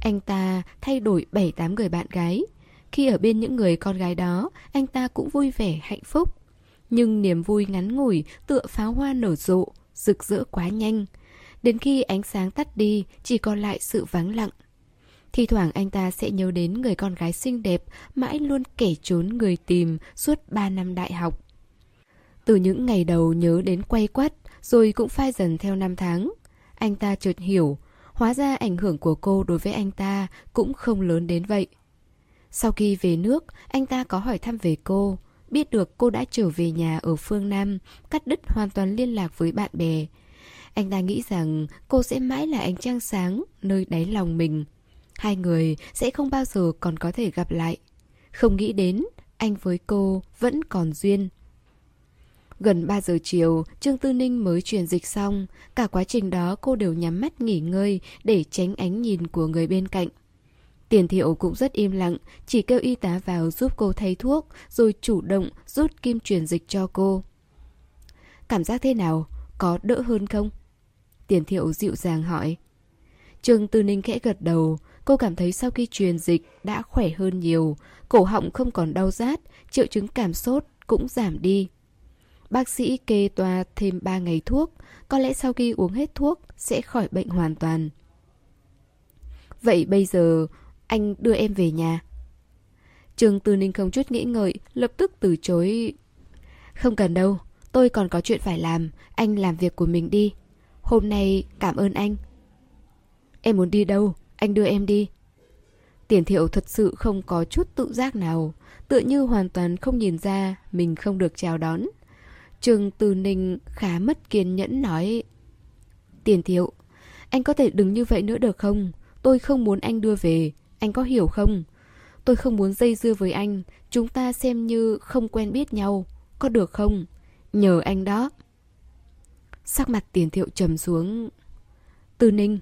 anh ta thay đổi 7-8 người bạn gái, khi ở bên những người con gái đó, anh ta cũng vui vẻ, hạnh phúc. Nhưng niềm vui ngắn ngủi tựa pháo hoa nở rộ, rực rỡ quá nhanh. Đến khi ánh sáng tắt đi, chỉ còn lại sự vắng lặng. Thì thoảng anh ta sẽ nhớ đến người con gái xinh đẹp, mãi luôn kẻ trốn người tìm suốt 3 năm đại học. Từ những ngày đầu nhớ đến quay quắt, rồi cũng phai dần theo năm tháng. Anh ta chợt hiểu, hóa ra ảnh hưởng của cô đối với anh ta cũng không lớn đến vậy. Sau khi về nước, anh ta có hỏi thăm về cô. Biết được cô đã trở về nhà ở phương Nam, cắt đứt hoàn toàn liên lạc với bạn bè. Anh ta nghĩ rằng cô sẽ mãi là ánh trăng sáng nơi đáy lòng mình. Hai người sẽ không bao giờ còn có thể gặp lại. Không nghĩ đến, anh với cô vẫn còn duyên. Gần 3 giờ chiều, Trương Tư Ninh mới truyền dịch xong. Cả quá trình đó cô đều nhắm mắt nghỉ ngơi để tránh ánh nhìn của người bên cạnh. Tiền thiệu cũng rất im lặng, chỉ kêu y tá vào giúp cô thay thuốc, rồi chủ động rút kim truyền dịch cho cô. Cảm giác thế nào? Có đỡ hơn không? Tiền thiệu dịu dàng hỏi. Trương Tư Ninh khẽ gật đầu, cô cảm thấy sau khi truyền dịch đã khỏe hơn nhiều, cổ họng không còn đau rát, triệu chứng cảm sốt cũng giảm đi. Bác sĩ kê toa thêm 3 ngày thuốc, có lẽ sau khi uống hết thuốc sẽ khỏi bệnh hoàn toàn. Vậy bây giờ anh đưa em về nhà. trường Tư Ninh không chút nghĩ ngợi, lập tức từ chối. Không cần đâu, tôi còn có chuyện phải làm, anh làm việc của mình đi. Hôm nay cảm ơn anh. Em muốn đi đâu, anh đưa em đi. Tiền thiệu thật sự không có chút tự giác nào, tựa như hoàn toàn không nhìn ra mình không được chào đón. trường từ Ninh khá mất kiên nhẫn nói Tiền thiệu, anh có thể đừng như vậy nữa được không? Tôi không muốn anh đưa về, anh có hiểu không? Tôi không muốn dây dưa với anh, chúng ta xem như không quen biết nhau, có được không? Nhờ anh đó. Sắc mặt tiền thiệu trầm xuống. từ Ninh,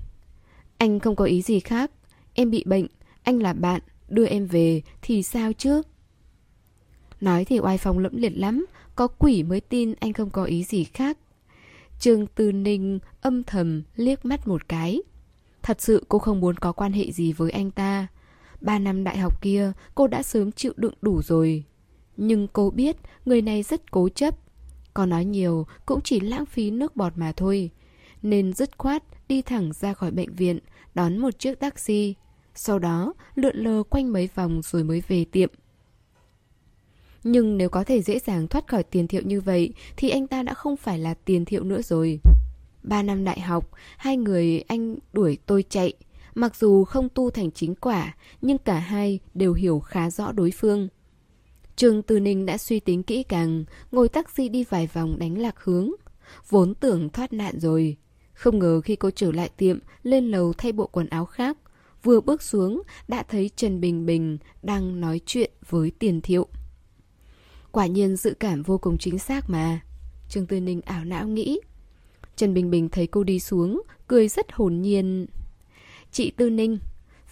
anh không có ý gì khác, em bị bệnh, anh là bạn, đưa em về thì sao chứ? Nói thì oai phong lẫm liệt lắm, có quỷ mới tin anh không có ý gì khác. Trương Tư Ninh âm thầm liếc mắt một cái. Thật sự cô không muốn có quan hệ gì với anh ta. Ba năm đại học kia cô đã sớm chịu đựng đủ rồi. Nhưng cô biết người này rất cố chấp. Có nói nhiều cũng chỉ lãng phí nước bọt mà thôi. Nên dứt khoát đi thẳng ra khỏi bệnh viện, đón một chiếc taxi. Sau đó lượn lờ quanh mấy vòng rồi mới về tiệm. Nhưng nếu có thể dễ dàng thoát khỏi tiền thiệu như vậy thì anh ta đã không phải là tiền thiệu nữa rồi. Ba năm đại học, hai người anh đuổi tôi chạy. Mặc dù không tu thành chính quả, nhưng cả hai đều hiểu khá rõ đối phương. Trường Từ Ninh đã suy tính kỹ càng, ngồi taxi đi vài vòng đánh lạc hướng. Vốn tưởng thoát nạn rồi. Không ngờ khi cô trở lại tiệm, lên lầu thay bộ quần áo khác. Vừa bước xuống, đã thấy Trần Bình Bình đang nói chuyện với tiền thiệu. Quả nhiên dự cảm vô cùng chính xác mà. Trương Tư Ninh ảo não nghĩ. Trần Bình Bình thấy cô đi xuống, cười rất hồn nhiên. Chị Tư Ninh,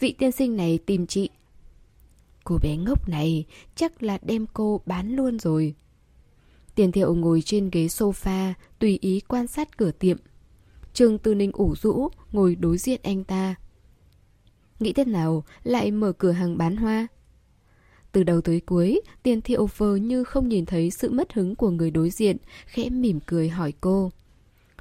vị tiên sinh này tìm chị. Cô bé ngốc này chắc là đem cô bán luôn rồi. Tiền thiệu ngồi trên ghế sofa, tùy ý quan sát cửa tiệm. Trương Tư Ninh ủ rũ, ngồi đối diện anh ta. Nghĩ thế nào lại mở cửa hàng bán hoa? Từ đầu tới cuối, tiền thiệu vờ như không nhìn thấy sự mất hứng của người đối diện, khẽ mỉm cười hỏi cô.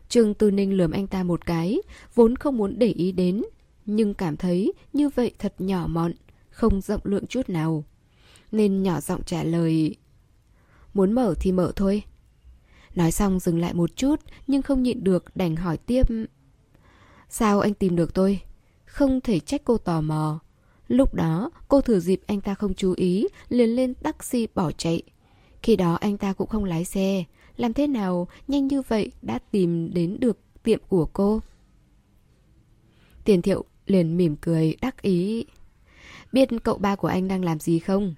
Trương Tư Ninh lườm anh ta một cái, vốn không muốn để ý đến, nhưng cảm thấy như vậy thật nhỏ mọn, không rộng lượng chút nào. Nên nhỏ giọng trả lời Muốn mở thì mở thôi Nói xong dừng lại một chút, Nhưng không nhịn được đành hỏi tiếp. Sao anh tìm được tôi? Không thể trách cô tò mò. Lúc đó, cô thử dịp anh ta không chú ý, liền lên taxi bỏ chạy. Khi đó anh ta cũng không lái xe. Làm thế nào nhanh như vậy đã tìm đến được tiệm của cô? Tiền thiệu liền mỉm cười đắc ý. Biết cậu ba của anh đang làm gì không?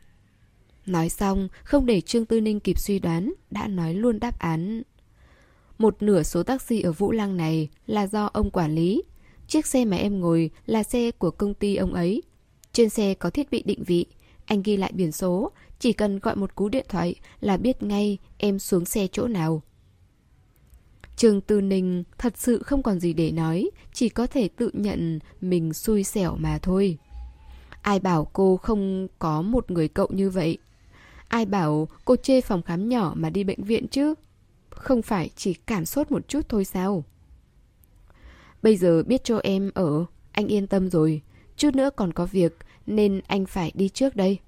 Nói xong, không để Trương Tư Ninh kịp suy đoán, đã nói luôn đáp án. Một nửa số taxi ở Vũ Lăng này là do ông quản lý. Chiếc xe mà em ngồi là xe của công ty ông ấy. Trên xe có thiết bị định vị. Anh ghi lại biển số, chỉ cần gọi một cú điện thoại là biết ngay em xuống xe chỗ nào. Trương Tư Ninh thật sự không còn gì để nói, chỉ có thể tự nhận mình xui xẻo mà thôi. Ai bảo cô không có một người cậu như vậy? Ai bảo cô chê phòng khám nhỏ mà đi bệnh viện chứ? Không phải chỉ cảm sốt một chút thôi sao? Bây giờ biết cho em ở, anh yên tâm rồi. Chút nữa còn có việc, nên anh phải đi trước đây.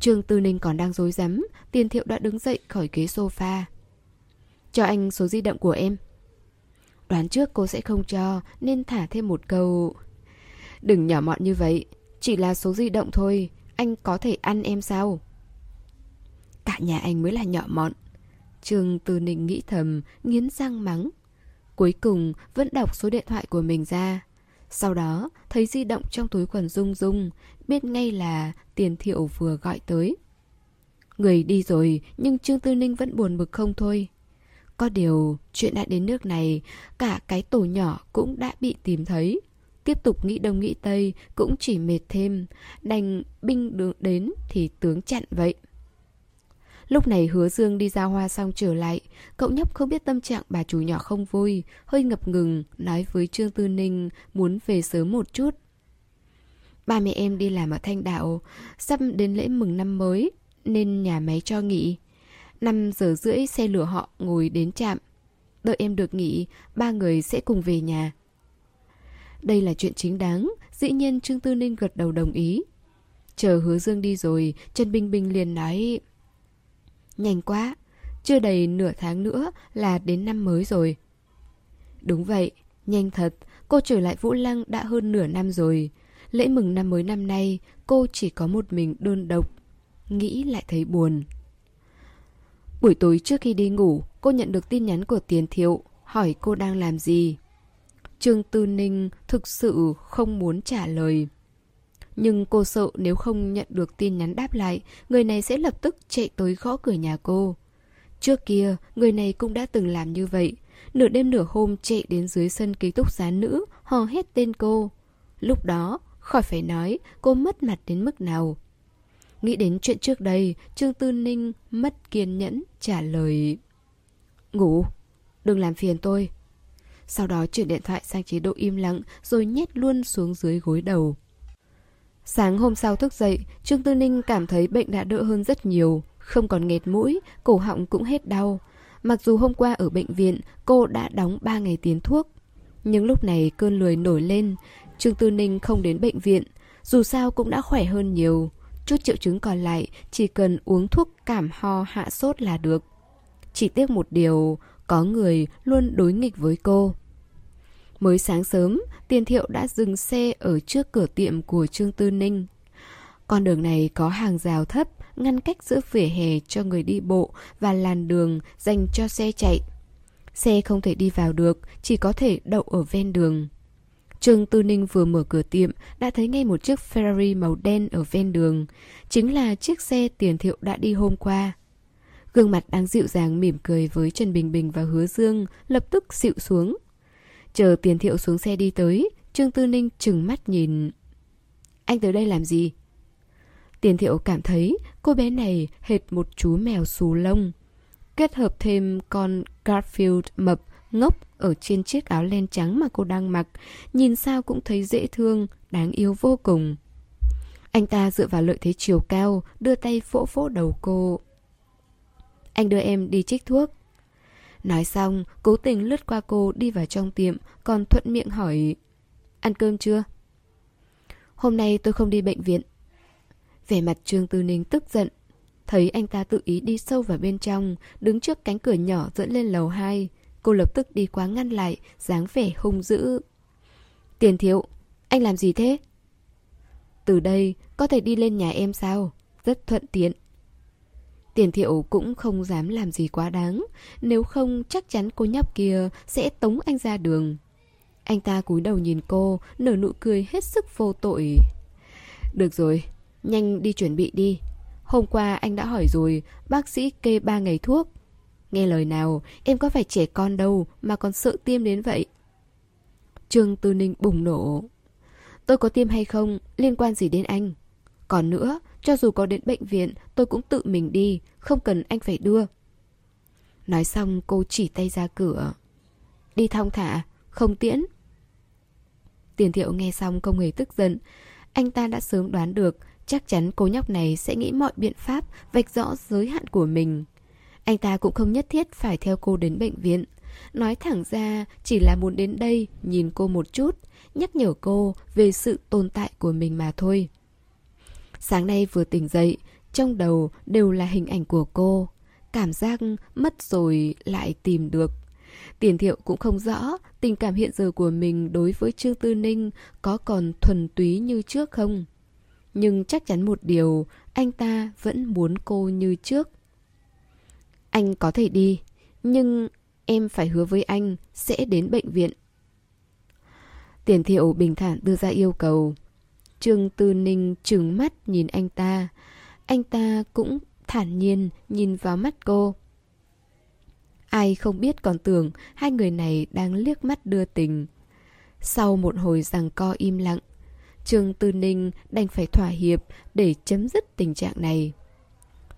Trương Tư Ninh còn đang dối rắm Tiền thiệu đã đứng dậy khỏi ghế sofa. Cho anh số di động của em. Đoán trước cô sẽ không cho, nên thả thêm một câu. Đừng nhỏ mọn như vậy, chỉ là số di động thôi, anh có thể ăn em sao? Cả nhà anh mới là nhỏ mọn. Trương Tư Ninh nghĩ thầm, nghiến răng mắng. Cuối cùng vẫn đọc số điện thoại của mình ra. Sau đó thấy di động trong túi quần rung rung, biết ngay là tiền thiệu vừa gọi tới. Người đi rồi nhưng Trương Tư Ninh vẫn buồn bực không thôi. Có điều, chuyện đã đến nước này, cả cái tổ nhỏ cũng đã bị tìm thấy. Tiếp tục nghĩ đông nghĩ tây cũng chỉ mệt thêm, đành binh đường đến thì tướng chặn vậy. Lúc này hứa dương đi ra hoa xong trở lại Cậu nhóc không biết tâm trạng bà chủ nhỏ không vui Hơi ngập ngừng Nói với Trương Tư Ninh Muốn về sớm một chút Ba mẹ em đi làm ở Thanh Đạo Sắp đến lễ mừng năm mới Nên nhà máy cho nghỉ 5 giờ rưỡi xe lửa họ ngồi đến trạm. Đợi em được nghỉ, ba người sẽ cùng về nhà. Đây là chuyện chính đáng, dĩ nhiên Trương Tư Ninh gật đầu đồng ý. Chờ hứa dương đi rồi, Trần Bình Bình liền nói... Nhanh quá, chưa đầy nửa tháng nữa là đến năm mới rồi. Đúng vậy, nhanh thật, cô trở lại Vũ Lăng đã hơn nửa năm rồi. Lễ mừng năm mới năm nay, cô chỉ có một mình đơn độc. Nghĩ lại thấy buồn. Buổi tối trước khi đi ngủ, cô nhận được tin nhắn của Tiền Thiệu, hỏi cô đang làm gì. Trương Tư Ninh thực sự không muốn trả lời. Nhưng cô sợ nếu không nhận được tin nhắn đáp lại, người này sẽ lập tức chạy tới gõ cửa nhà cô. Trước kia, người này cũng đã từng làm như vậy. Nửa đêm nửa hôm chạy đến dưới sân ký túc xá nữ, hò hét tên cô. Lúc đó, khỏi phải nói cô mất mặt đến mức nào. Nghĩ đến chuyện trước đây, Trương Tư Ninh mất kiên nhẫn trả lời Ngủ, đừng làm phiền tôi. Sau đó chuyển điện thoại sang chế độ im lặng rồi nhét luôn xuống dưới gối đầu. Sáng hôm sau thức dậy, Trương Tư Ninh cảm thấy bệnh đã đỡ hơn rất nhiều, không còn nghẹt mũi, cổ họng cũng hết đau. Mặc dù hôm qua ở bệnh viện, cô đã đóng 3 ngày tiến thuốc. Nhưng lúc này cơn lười nổi lên, Trương Tư Ninh không đến bệnh viện, dù sao cũng đã khỏe hơn nhiều. Chút triệu chứng còn lại chỉ cần uống thuốc cảm ho hạ sốt là được. Chỉ tiếc một điều, có người luôn đối nghịch với cô. Mới sáng sớm, Tiền Thiệu đã dừng xe ở trước cửa tiệm của Trương Tư Ninh. Con đường này có hàng rào thấp, ngăn cách giữa vỉa hè cho người đi bộ và làn đường dành cho xe chạy. Xe không thể đi vào được, chỉ có thể đậu ở ven đường. Trương Tư Ninh vừa mở cửa tiệm đã thấy ngay một chiếc Ferrari màu đen ở ven đường. Chính là chiếc xe tiền thiệu đã đi hôm qua. Gương mặt đang dịu dàng mỉm cười với Trần Bình Bình và Hứa Dương lập tức xịu xuống. Chờ tiền thiệu xuống xe đi tới, Trương Tư Ninh chừng mắt nhìn. Anh tới đây làm gì? Tiền thiệu cảm thấy cô bé này hệt một chú mèo xù lông. Kết hợp thêm con Garfield mập ngốc ở trên chiếc áo len trắng mà cô đang mặc, nhìn sao cũng thấy dễ thương, đáng yêu vô cùng. Anh ta dựa vào lợi thế chiều cao, đưa tay phỗ phỗ đầu cô. Anh đưa em đi trích thuốc. Nói xong, cố tình lướt qua cô đi vào trong tiệm, còn thuận miệng hỏi Ăn cơm chưa? Hôm nay tôi không đi bệnh viện. Vẻ mặt Trương Tư Ninh tức giận. Thấy anh ta tự ý đi sâu vào bên trong, đứng trước cánh cửa nhỏ dẫn lên lầu 2. Cô lập tức đi qua ngăn lại, dáng vẻ hung dữ. Tiền thiếu, anh làm gì thế? Từ đây, có thể đi lên nhà em sao? Rất thuận tiện. Tiền thiệu cũng không dám làm gì quá đáng, nếu không chắc chắn cô nhóc kia sẽ tống anh ra đường. Anh ta cúi đầu nhìn cô, nở nụ cười hết sức vô tội. Được rồi, nhanh đi chuẩn bị đi. Hôm qua anh đã hỏi rồi, bác sĩ kê ba ngày thuốc. Nghe lời nào, em có phải trẻ con đâu mà còn sợ tiêm đến vậy. Trương Tư Ninh bùng nổ. Tôi có tiêm hay không, liên quan gì đến anh? Còn nữa, cho dù có đến bệnh viện, tôi cũng tự mình đi, không cần anh phải đưa. Nói xong cô chỉ tay ra cửa. Đi thong thả, không tiễn. Tiền thiệu nghe xong không hề tức giận. Anh ta đã sớm đoán được chắc chắn cô nhóc này sẽ nghĩ mọi biện pháp vạch rõ giới hạn của mình. Anh ta cũng không nhất thiết phải theo cô đến bệnh viện. Nói thẳng ra chỉ là muốn đến đây nhìn cô một chút, nhắc nhở cô về sự tồn tại của mình mà thôi. Sáng nay vừa tỉnh dậy, trong đầu đều là hình ảnh của cô. Cảm giác mất rồi lại tìm được. Tiền thiệu cũng không rõ tình cảm hiện giờ của mình đối với Trương Tư Ninh có còn thuần túy như trước không. Nhưng chắc chắn một điều, anh ta vẫn muốn cô như trước. Anh có thể đi, nhưng em phải hứa với anh sẽ đến bệnh viện. Tiền thiệu bình thản đưa ra yêu cầu. Trương Tư Ninh trừng mắt nhìn anh ta. Anh ta cũng thản nhiên nhìn vào mắt cô. Ai không biết còn tưởng hai người này đang liếc mắt đưa tình. Sau một hồi rằng co im lặng, Trương Tư Ninh đành phải thỏa hiệp để chấm dứt tình trạng này.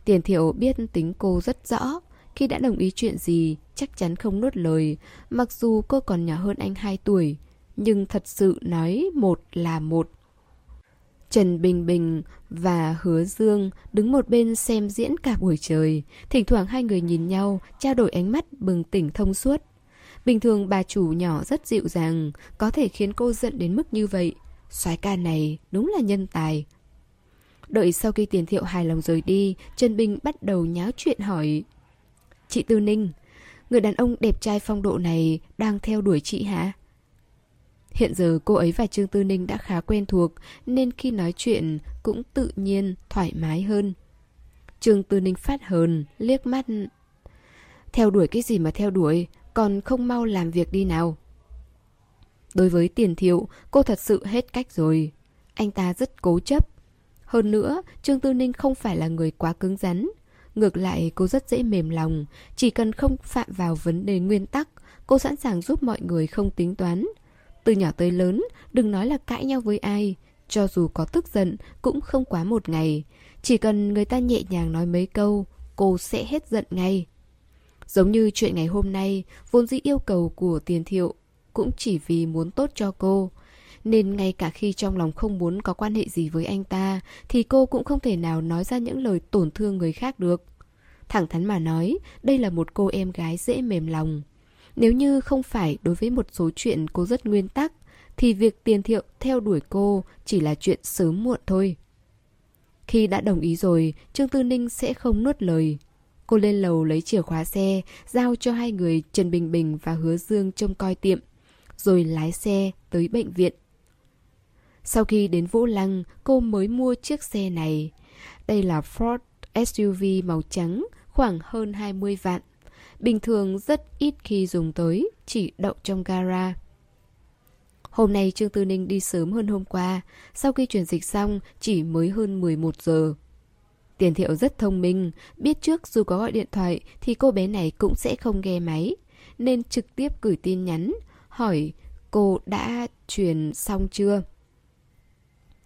Tiền thiệu biết tính cô rất rõ, khi đã đồng ý chuyện gì chắc chắn không nuốt lời, mặc dù cô còn nhỏ hơn anh 2 tuổi, nhưng thật sự nói một là một. Trần Bình Bình và Hứa Dương đứng một bên xem diễn cả buổi trời. Thỉnh thoảng hai người nhìn nhau, trao đổi ánh mắt bừng tỉnh thông suốt. Bình thường bà chủ nhỏ rất dịu dàng, có thể khiến cô giận đến mức như vậy. soái ca này đúng là nhân tài. Đợi sau khi tiền thiệu hài lòng rời đi, Trần Bình bắt đầu nháo chuyện hỏi. Chị Tư Ninh, người đàn ông đẹp trai phong độ này đang theo đuổi chị hả? Hiện giờ cô ấy và Trương Tư Ninh đã khá quen thuộc nên khi nói chuyện cũng tự nhiên, thoải mái hơn. Trương Tư Ninh phát hờn, liếc mắt. Theo đuổi cái gì mà theo đuổi, còn không mau làm việc đi nào. Đối với tiền thiệu, cô thật sự hết cách rồi. Anh ta rất cố chấp. Hơn nữa, Trương Tư Ninh không phải là người quá cứng rắn. Ngược lại, cô rất dễ mềm lòng. Chỉ cần không phạm vào vấn đề nguyên tắc, cô sẵn sàng giúp mọi người không tính toán. Từ nhỏ tới lớn, đừng nói là cãi nhau với ai. Cho dù có tức giận, cũng không quá một ngày. Chỉ cần người ta nhẹ nhàng nói mấy câu, cô sẽ hết giận ngay. Giống như chuyện ngày hôm nay, vốn dĩ yêu cầu của tiền thiệu cũng chỉ vì muốn tốt cho cô. Nên ngay cả khi trong lòng không muốn có quan hệ gì với anh ta, thì cô cũng không thể nào nói ra những lời tổn thương người khác được. Thẳng thắn mà nói, đây là một cô em gái dễ mềm lòng. Nếu như không phải đối với một số chuyện cô rất nguyên tắc, thì việc tiền thiệu theo đuổi cô chỉ là chuyện sớm muộn thôi. Khi đã đồng ý rồi, Trương Tư Ninh sẽ không nuốt lời. Cô lên lầu lấy chìa khóa xe, giao cho hai người Trần Bình Bình và Hứa Dương trông coi tiệm, rồi lái xe tới bệnh viện. Sau khi đến Vũ Lăng, cô mới mua chiếc xe này. Đây là Ford SUV màu trắng, khoảng hơn 20 vạn. Bình thường rất ít khi dùng tới, chỉ đậu trong gara. Hôm nay Trương Tư Ninh đi sớm hơn hôm qua, sau khi chuyển dịch xong chỉ mới hơn 11 giờ. Tiền thiệu rất thông minh, biết trước dù có gọi điện thoại thì cô bé này cũng sẽ không nghe máy, nên trực tiếp gửi tin nhắn, hỏi cô đã truyền xong chưa.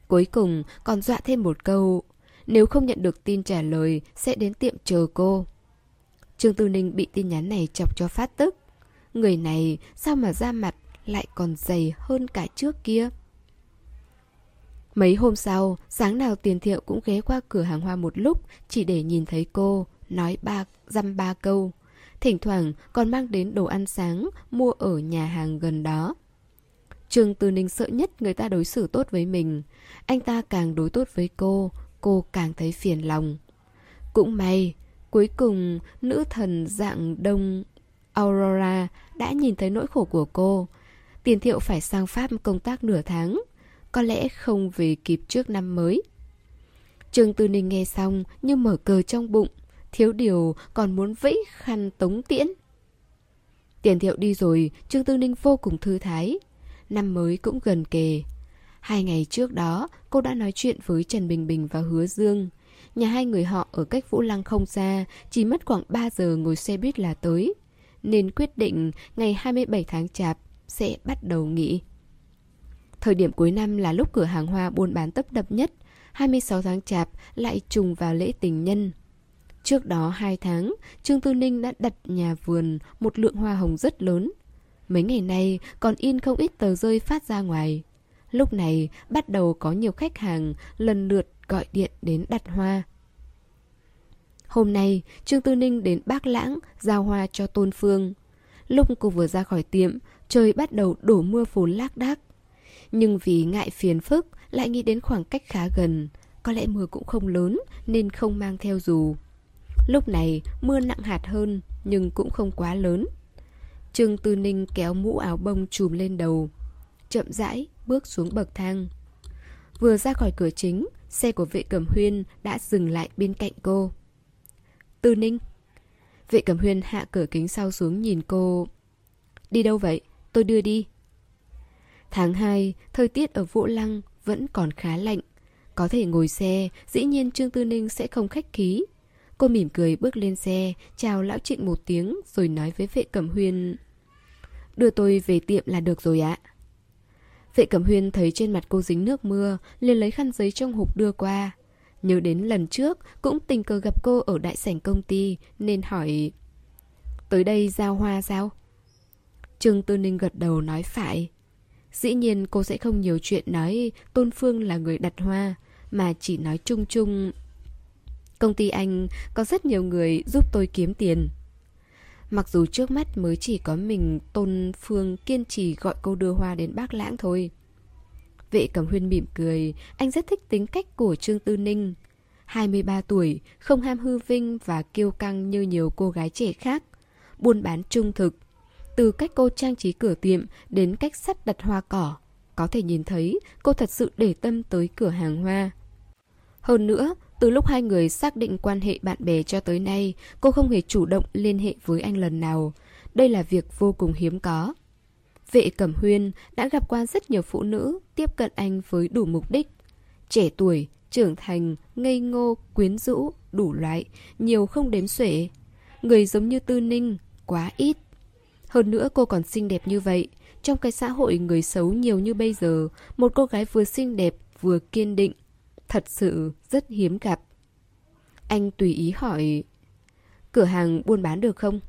Cuối cùng còn dọa thêm một câu, nếu không nhận được tin trả lời sẽ đến tiệm chờ cô. Trương Tư Ninh bị tin nhắn này chọc cho phát tức. Người này sao mà ra mặt lại còn dày hơn cả trước kia? Mấy hôm sau, sáng nào tiền thiệu cũng ghé qua cửa hàng hoa một lúc chỉ để nhìn thấy cô, nói ba, dăm ba câu. Thỉnh thoảng còn mang đến đồ ăn sáng mua ở nhà hàng gần đó. Trương Tư Ninh sợ nhất người ta đối xử tốt với mình. Anh ta càng đối tốt với cô, cô càng thấy phiền lòng. Cũng may, cuối cùng nữ thần dạng đông Aurora đã nhìn thấy nỗi khổ của cô. Tiền thiệu phải sang Pháp công tác nửa tháng có lẽ không về kịp trước năm mới. Trương Tư Ninh nghe xong như mở cờ trong bụng, thiếu điều còn muốn vẫy khăn tống tiễn. Tiền thiệu đi rồi, Trương Tư Ninh vô cùng thư thái. Năm mới cũng gần kề. Hai ngày trước đó, cô đã nói chuyện với Trần Bình Bình và Hứa Dương. Nhà hai người họ ở cách Vũ Lăng không xa, chỉ mất khoảng 3 giờ ngồi xe buýt là tới. Nên quyết định ngày 27 tháng Chạp sẽ bắt đầu nghỉ. Thời điểm cuối năm là lúc cửa hàng hoa buôn bán tấp đập nhất, 26 tháng chạp lại trùng vào lễ tình nhân. Trước đó 2 tháng, Trương Tư Ninh đã đặt nhà vườn một lượng hoa hồng rất lớn. Mấy ngày nay còn in không ít tờ rơi phát ra ngoài. Lúc này bắt đầu có nhiều khách hàng lần lượt gọi điện đến đặt hoa. Hôm nay, Trương Tư Ninh đến Bác Lãng giao hoa cho Tôn Phương. Lúc cô vừa ra khỏi tiệm, trời bắt đầu đổ mưa phùn lác đác. Nhưng vì ngại phiền phức Lại nghĩ đến khoảng cách khá gần Có lẽ mưa cũng không lớn Nên không mang theo dù Lúc này mưa nặng hạt hơn Nhưng cũng không quá lớn Trương Tư Ninh kéo mũ áo bông trùm lên đầu Chậm rãi bước xuống bậc thang Vừa ra khỏi cửa chính Xe của vệ cẩm huyên đã dừng lại bên cạnh cô Tư Ninh Vệ cẩm huyên hạ cửa kính sau xuống nhìn cô Đi đâu vậy? Tôi đưa đi Tháng 2, thời tiết ở Vũ Lăng vẫn còn khá lạnh. Có thể ngồi xe, dĩ nhiên Trương Tư Ninh sẽ không khách khí. Cô mỉm cười bước lên xe, chào lão trịnh một tiếng rồi nói với vệ cẩm huyên. Đưa tôi về tiệm là được rồi ạ. Vệ cẩm huyên thấy trên mặt cô dính nước mưa, liền lấy khăn giấy trong hộp đưa qua. Nhớ đến lần trước, cũng tình cờ gặp cô ở đại sảnh công ty, nên hỏi... Tới đây giao hoa sao? Trương Tư Ninh gật đầu nói phải. Dĩ nhiên cô sẽ không nhiều chuyện nói Tôn Phương là người đặt hoa, mà chỉ nói chung chung. Công ty anh có rất nhiều người giúp tôi kiếm tiền. Mặc dù trước mắt mới chỉ có mình Tôn Phương kiên trì gọi cô đưa hoa đến bác lãng thôi. Vệ Cẩm Huyên mỉm cười, anh rất thích tính cách của Trương Tư Ninh. 23 tuổi, không ham hư vinh và kiêu căng như nhiều cô gái trẻ khác. Buôn bán trung thực. Từ cách cô trang trí cửa tiệm đến cách sắp đặt hoa cỏ. Có thể nhìn thấy cô thật sự để tâm tới cửa hàng hoa. Hơn nữa, từ lúc hai người xác định quan hệ bạn bè cho tới nay, cô không hề chủ động liên hệ với anh lần nào. Đây là việc vô cùng hiếm có. Vệ Cẩm Huyên đã gặp qua rất nhiều phụ nữ tiếp cận anh với đủ mục đích. Trẻ tuổi, trưởng thành, ngây ngô, quyến rũ, đủ loại, nhiều không đếm xuể. Người giống như Tư Ninh, quá ít. Hơn nữa cô còn xinh đẹp như vậy. Trong cái xã hội người xấu nhiều như bây giờ, một cô gái vừa xinh đẹp, vừa kiên định. Thật sự rất hiếm gặp. Anh tùy ý hỏi, cửa hàng buôn bán được không?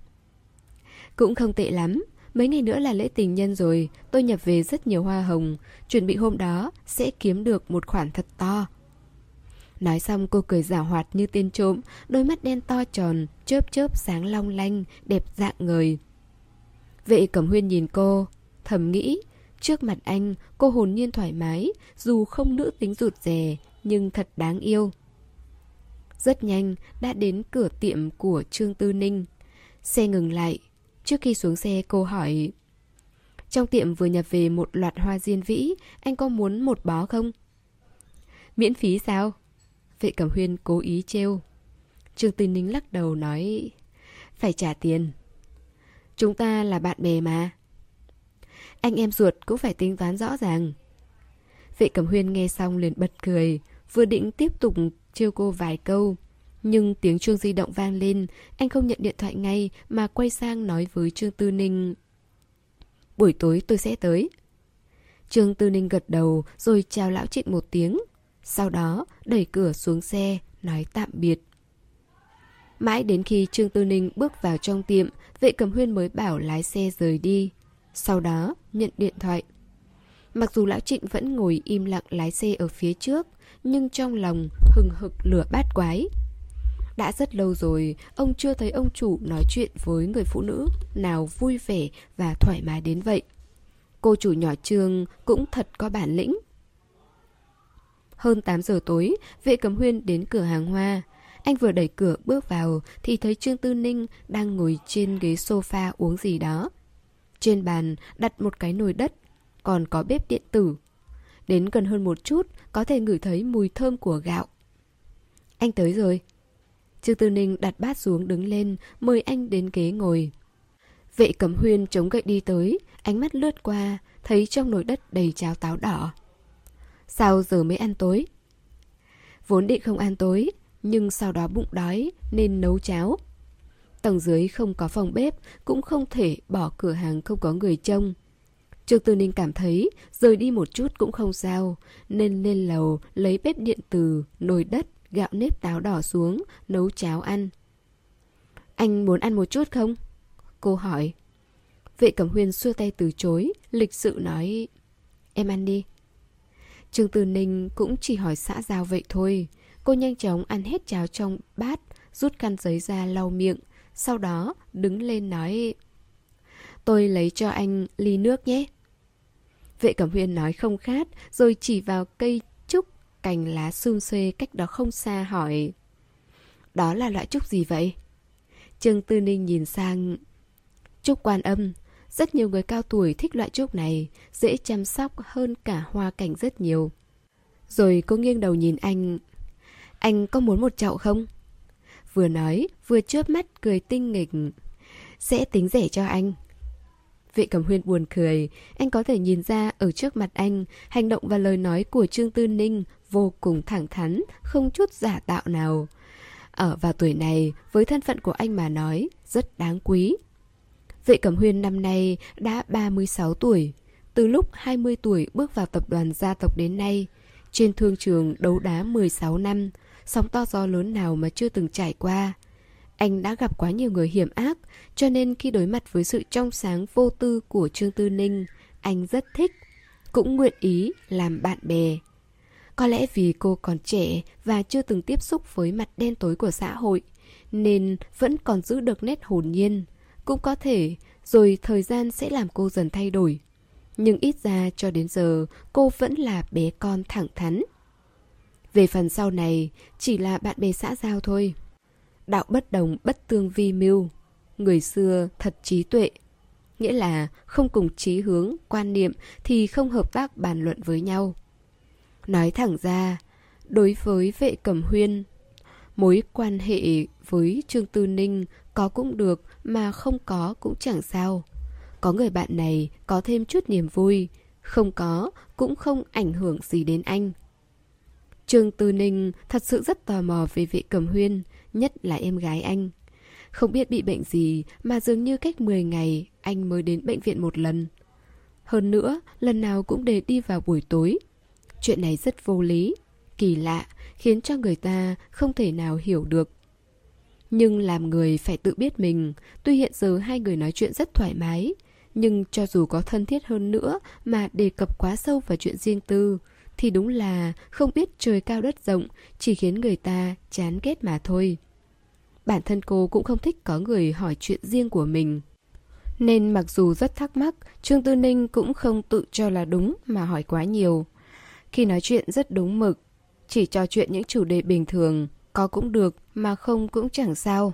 Cũng không tệ lắm, Mấy ngày nữa là lễ tình nhân rồi, tôi nhập về rất nhiều hoa hồng, chuẩn bị hôm đó sẽ kiếm được một khoản thật to. Nói xong cô cười giả hoạt như tên trộm, đôi mắt đen to tròn, chớp chớp sáng long lanh, đẹp dạng người. Vệ Cẩm Huyên nhìn cô, thầm nghĩ, trước mặt anh cô hồn nhiên thoải mái, dù không nữ tính rụt rè, nhưng thật đáng yêu. Rất nhanh đã đến cửa tiệm của Trương Tư Ninh. Xe ngừng lại, Trước khi xuống xe cô hỏi Trong tiệm vừa nhập về một loạt hoa diên vĩ Anh có muốn một bó không? Miễn phí sao? Vệ Cẩm Huyên cố ý trêu Trương Tư Ninh lắc đầu nói Phải trả tiền Chúng ta là bạn bè mà Anh em ruột cũng phải tính toán rõ ràng Vệ Cẩm Huyên nghe xong liền bật cười Vừa định tiếp tục trêu cô vài câu nhưng tiếng chuông di động vang lên, anh không nhận điện thoại ngay mà quay sang nói với Trương Tư Ninh. Buổi tối tôi sẽ tới. Trương Tư Ninh gật đầu rồi chào lão trịnh một tiếng. Sau đó đẩy cửa xuống xe, nói tạm biệt. Mãi đến khi Trương Tư Ninh bước vào trong tiệm, vệ cầm huyên mới bảo lái xe rời đi. Sau đó nhận điện thoại. Mặc dù lão trịnh vẫn ngồi im lặng lái xe ở phía trước, nhưng trong lòng hừng hực lửa bát quái. Đã rất lâu rồi, ông chưa thấy ông chủ nói chuyện với người phụ nữ nào vui vẻ và thoải mái đến vậy. Cô chủ nhỏ Trương cũng thật có bản lĩnh. Hơn 8 giờ tối, vệ cầm huyên đến cửa hàng hoa. Anh vừa đẩy cửa bước vào thì thấy Trương Tư Ninh đang ngồi trên ghế sofa uống gì đó. Trên bàn đặt một cái nồi đất, còn có bếp điện tử. Đến gần hơn một chút, có thể ngửi thấy mùi thơm của gạo. Anh tới rồi. Trương Tư Ninh đặt bát xuống đứng lên, mời anh đến ghế ngồi. Vệ cẩm huyên chống gậy đi tới, ánh mắt lướt qua, thấy trong nồi đất đầy cháo táo đỏ. Sao giờ mới ăn tối? Vốn định không ăn tối, nhưng sau đó bụng đói nên nấu cháo. Tầng dưới không có phòng bếp, cũng không thể bỏ cửa hàng không có người trông. Trương Tư Ninh cảm thấy rời đi một chút cũng không sao, nên lên lầu lấy bếp điện từ, nồi đất, gạo nếp táo đỏ xuống, nấu cháo ăn. Anh muốn ăn một chút không? Cô hỏi. Vệ Cẩm Huyên xua tay từ chối, lịch sự nói Em ăn đi. Trương Tư Ninh cũng chỉ hỏi xã giao vậy thôi. Cô nhanh chóng ăn hết cháo trong bát, rút khăn giấy ra lau miệng. Sau đó đứng lên nói Tôi lấy cho anh ly nước nhé. Vệ Cẩm Huyên nói không khát, rồi chỉ vào cây trúc cành lá xum xuê cách đó không xa hỏi Đó là loại trúc gì vậy? Trương Tư Ninh nhìn sang Trúc quan âm Rất nhiều người cao tuổi thích loại trúc này Dễ chăm sóc hơn cả hoa cảnh rất nhiều Rồi cô nghiêng đầu nhìn anh Anh có muốn một chậu không? Vừa nói vừa chớp mắt cười tinh nghịch Sẽ tính rẻ cho anh Vệ Cẩm Huyên buồn cười, anh có thể nhìn ra ở trước mặt anh, hành động và lời nói của Trương Tư Ninh vô cùng thẳng thắn, không chút giả tạo nào. Ở vào tuổi này, với thân phận của anh mà nói, rất đáng quý. Vệ Cẩm Huyên năm nay đã 36 tuổi. Từ lúc 20 tuổi bước vào tập đoàn gia tộc đến nay, trên thương trường đấu đá 16 năm, sóng to gió lớn nào mà chưa từng trải qua. Anh đã gặp quá nhiều người hiểm ác, cho nên khi đối mặt với sự trong sáng vô tư của Trương Tư Ninh, anh rất thích. cũng nguyện ý làm bạn bè. Có lẽ vì cô còn trẻ và chưa từng tiếp xúc với mặt đen tối của xã hội, nên vẫn còn giữ được nét hồn nhiên. Cũng có thể, rồi thời gian sẽ làm cô dần thay đổi. Nhưng ít ra cho đến giờ, cô vẫn là bé con thẳng thắn. Về phần sau này, chỉ là bạn bè xã giao thôi. Đạo bất đồng bất tương vi mưu. Người xưa thật trí tuệ. Nghĩa là không cùng chí hướng, quan niệm thì không hợp tác bàn luận với nhau. Nói thẳng ra, đối với vệ cẩm huyên, mối quan hệ với Trương Tư Ninh có cũng được mà không có cũng chẳng sao. Có người bạn này có thêm chút niềm vui, không có cũng không ảnh hưởng gì đến anh. Trương Tư Ninh thật sự rất tò mò về vệ cầm huyên, nhất là em gái anh. Không biết bị bệnh gì mà dường như cách 10 ngày anh mới đến bệnh viện một lần. Hơn nữa, lần nào cũng để đi vào buổi tối. Chuyện này rất vô lý, kỳ lạ, khiến cho người ta không thể nào hiểu được. Nhưng làm người phải tự biết mình, tuy hiện giờ hai người nói chuyện rất thoải mái, nhưng cho dù có thân thiết hơn nữa mà đề cập quá sâu vào chuyện riêng tư, thì đúng là không biết trời cao đất rộng, chỉ khiến người ta chán ghét mà thôi. Bản thân cô cũng không thích có người hỏi chuyện riêng của mình. Nên mặc dù rất thắc mắc, Trương Tư Ninh cũng không tự cho là đúng mà hỏi quá nhiều. Khi nói chuyện rất đúng mực, chỉ trò chuyện những chủ đề bình thường, có cũng được mà không cũng chẳng sao.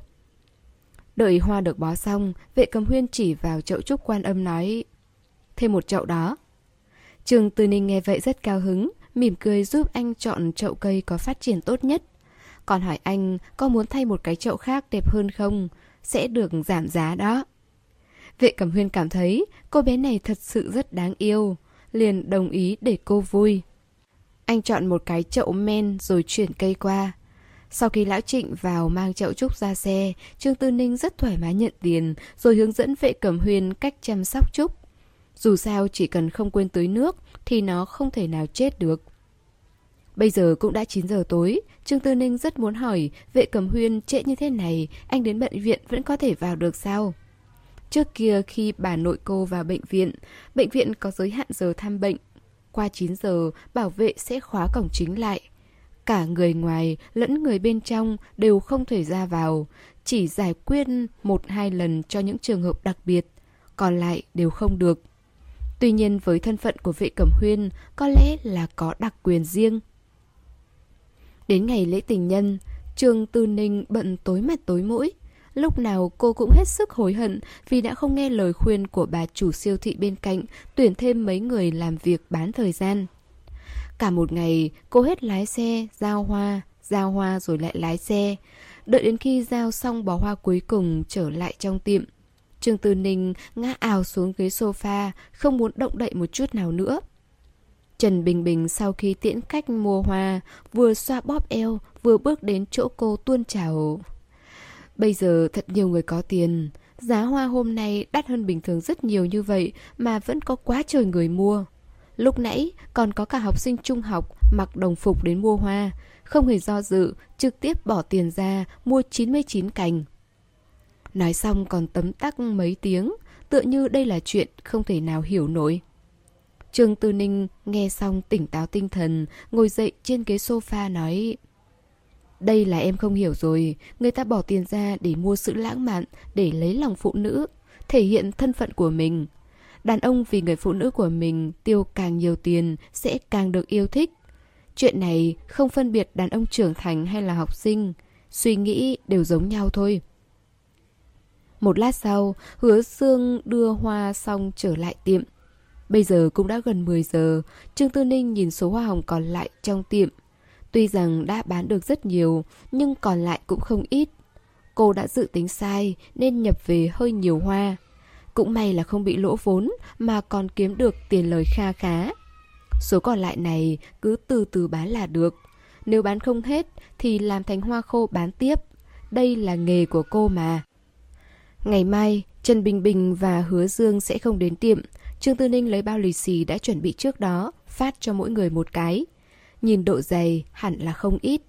Đợi hoa được bó xong, vệ cầm huyên chỉ vào chậu trúc quan âm nói Thêm một chậu đó. Trường Tư Ninh nghe vậy rất cao hứng, mỉm cười giúp anh chọn chậu cây có phát triển tốt nhất. Còn hỏi anh có muốn thay một cái chậu khác đẹp hơn không? Sẽ được giảm giá đó. Vệ Cẩm Huyên cảm thấy cô bé này thật sự rất đáng yêu, liền đồng ý để cô vui. Anh chọn một cái chậu men rồi chuyển cây qua. Sau khi Lão Trịnh vào mang chậu trúc ra xe, Trương Tư Ninh rất thoải mái nhận tiền rồi hướng dẫn vệ cẩm huyên cách chăm sóc trúc. Dù sao chỉ cần không quên tưới nước thì nó không thể nào chết được. Bây giờ cũng đã 9 giờ tối, Trương Tư Ninh rất muốn hỏi vệ cẩm huyên trễ như thế này, anh đến bệnh viện vẫn có thể vào được sao? Trước kia khi bà nội cô vào bệnh viện, bệnh viện có giới hạn giờ thăm bệnh. Qua 9 giờ, bảo vệ sẽ khóa cổng chính lại. Cả người ngoài lẫn người bên trong đều không thể ra vào, chỉ giải quyết một hai lần cho những trường hợp đặc biệt, còn lại đều không được. Tuy nhiên với thân phận của vệ cẩm huyên có lẽ là có đặc quyền riêng. Đến ngày lễ tình nhân, Trương Tư Ninh bận tối mặt tối mũi. Lúc nào cô cũng hết sức hối hận vì đã không nghe lời khuyên của bà chủ siêu thị bên cạnh tuyển thêm mấy người làm việc bán thời gian. Cả một ngày, cô hết lái xe, giao hoa, giao hoa rồi lại lái xe. Đợi đến khi giao xong bó hoa cuối cùng trở lại trong tiệm. Trương Tư Ninh ngã ào xuống ghế sofa, không muốn động đậy một chút nào nữa. Trần Bình Bình sau khi tiễn khách mua hoa, vừa xoa bóp eo, vừa bước đến chỗ cô tuôn trào. Bây giờ thật nhiều người có tiền, giá hoa hôm nay đắt hơn bình thường rất nhiều như vậy mà vẫn có quá trời người mua. Lúc nãy còn có cả học sinh trung học mặc đồng phục đến mua hoa, không hề do dự, trực tiếp bỏ tiền ra mua 99 cành. Nói xong còn tấm tắc mấy tiếng, tựa như đây là chuyện không thể nào hiểu nổi. Trương Tư Ninh nghe xong tỉnh táo tinh thần, ngồi dậy trên ghế sofa nói Đây là em không hiểu rồi, người ta bỏ tiền ra để mua sự lãng mạn, để lấy lòng phụ nữ, thể hiện thân phận của mình. Đàn ông vì người phụ nữ của mình tiêu càng nhiều tiền sẽ càng được yêu thích. Chuyện này không phân biệt đàn ông trưởng thành hay là học sinh, suy nghĩ đều giống nhau thôi. Một lát sau, hứa xương đưa hoa xong trở lại tiệm. Bây giờ cũng đã gần 10 giờ, Trương Tư Ninh nhìn số hoa hồng còn lại trong tiệm. Tuy rằng đã bán được rất nhiều, nhưng còn lại cũng không ít. Cô đã dự tính sai nên nhập về hơi nhiều hoa. Cũng may là không bị lỗ vốn mà còn kiếm được tiền lời kha khá. Số còn lại này cứ từ từ bán là được. Nếu bán không hết thì làm thành hoa khô bán tiếp. Đây là nghề của cô mà. Ngày mai, Trần Bình Bình và Hứa Dương sẽ không đến tiệm. Trương Tư Ninh lấy bao lì xì đã chuẩn bị trước đó, phát cho mỗi người một cái. Nhìn độ dày hẳn là không ít.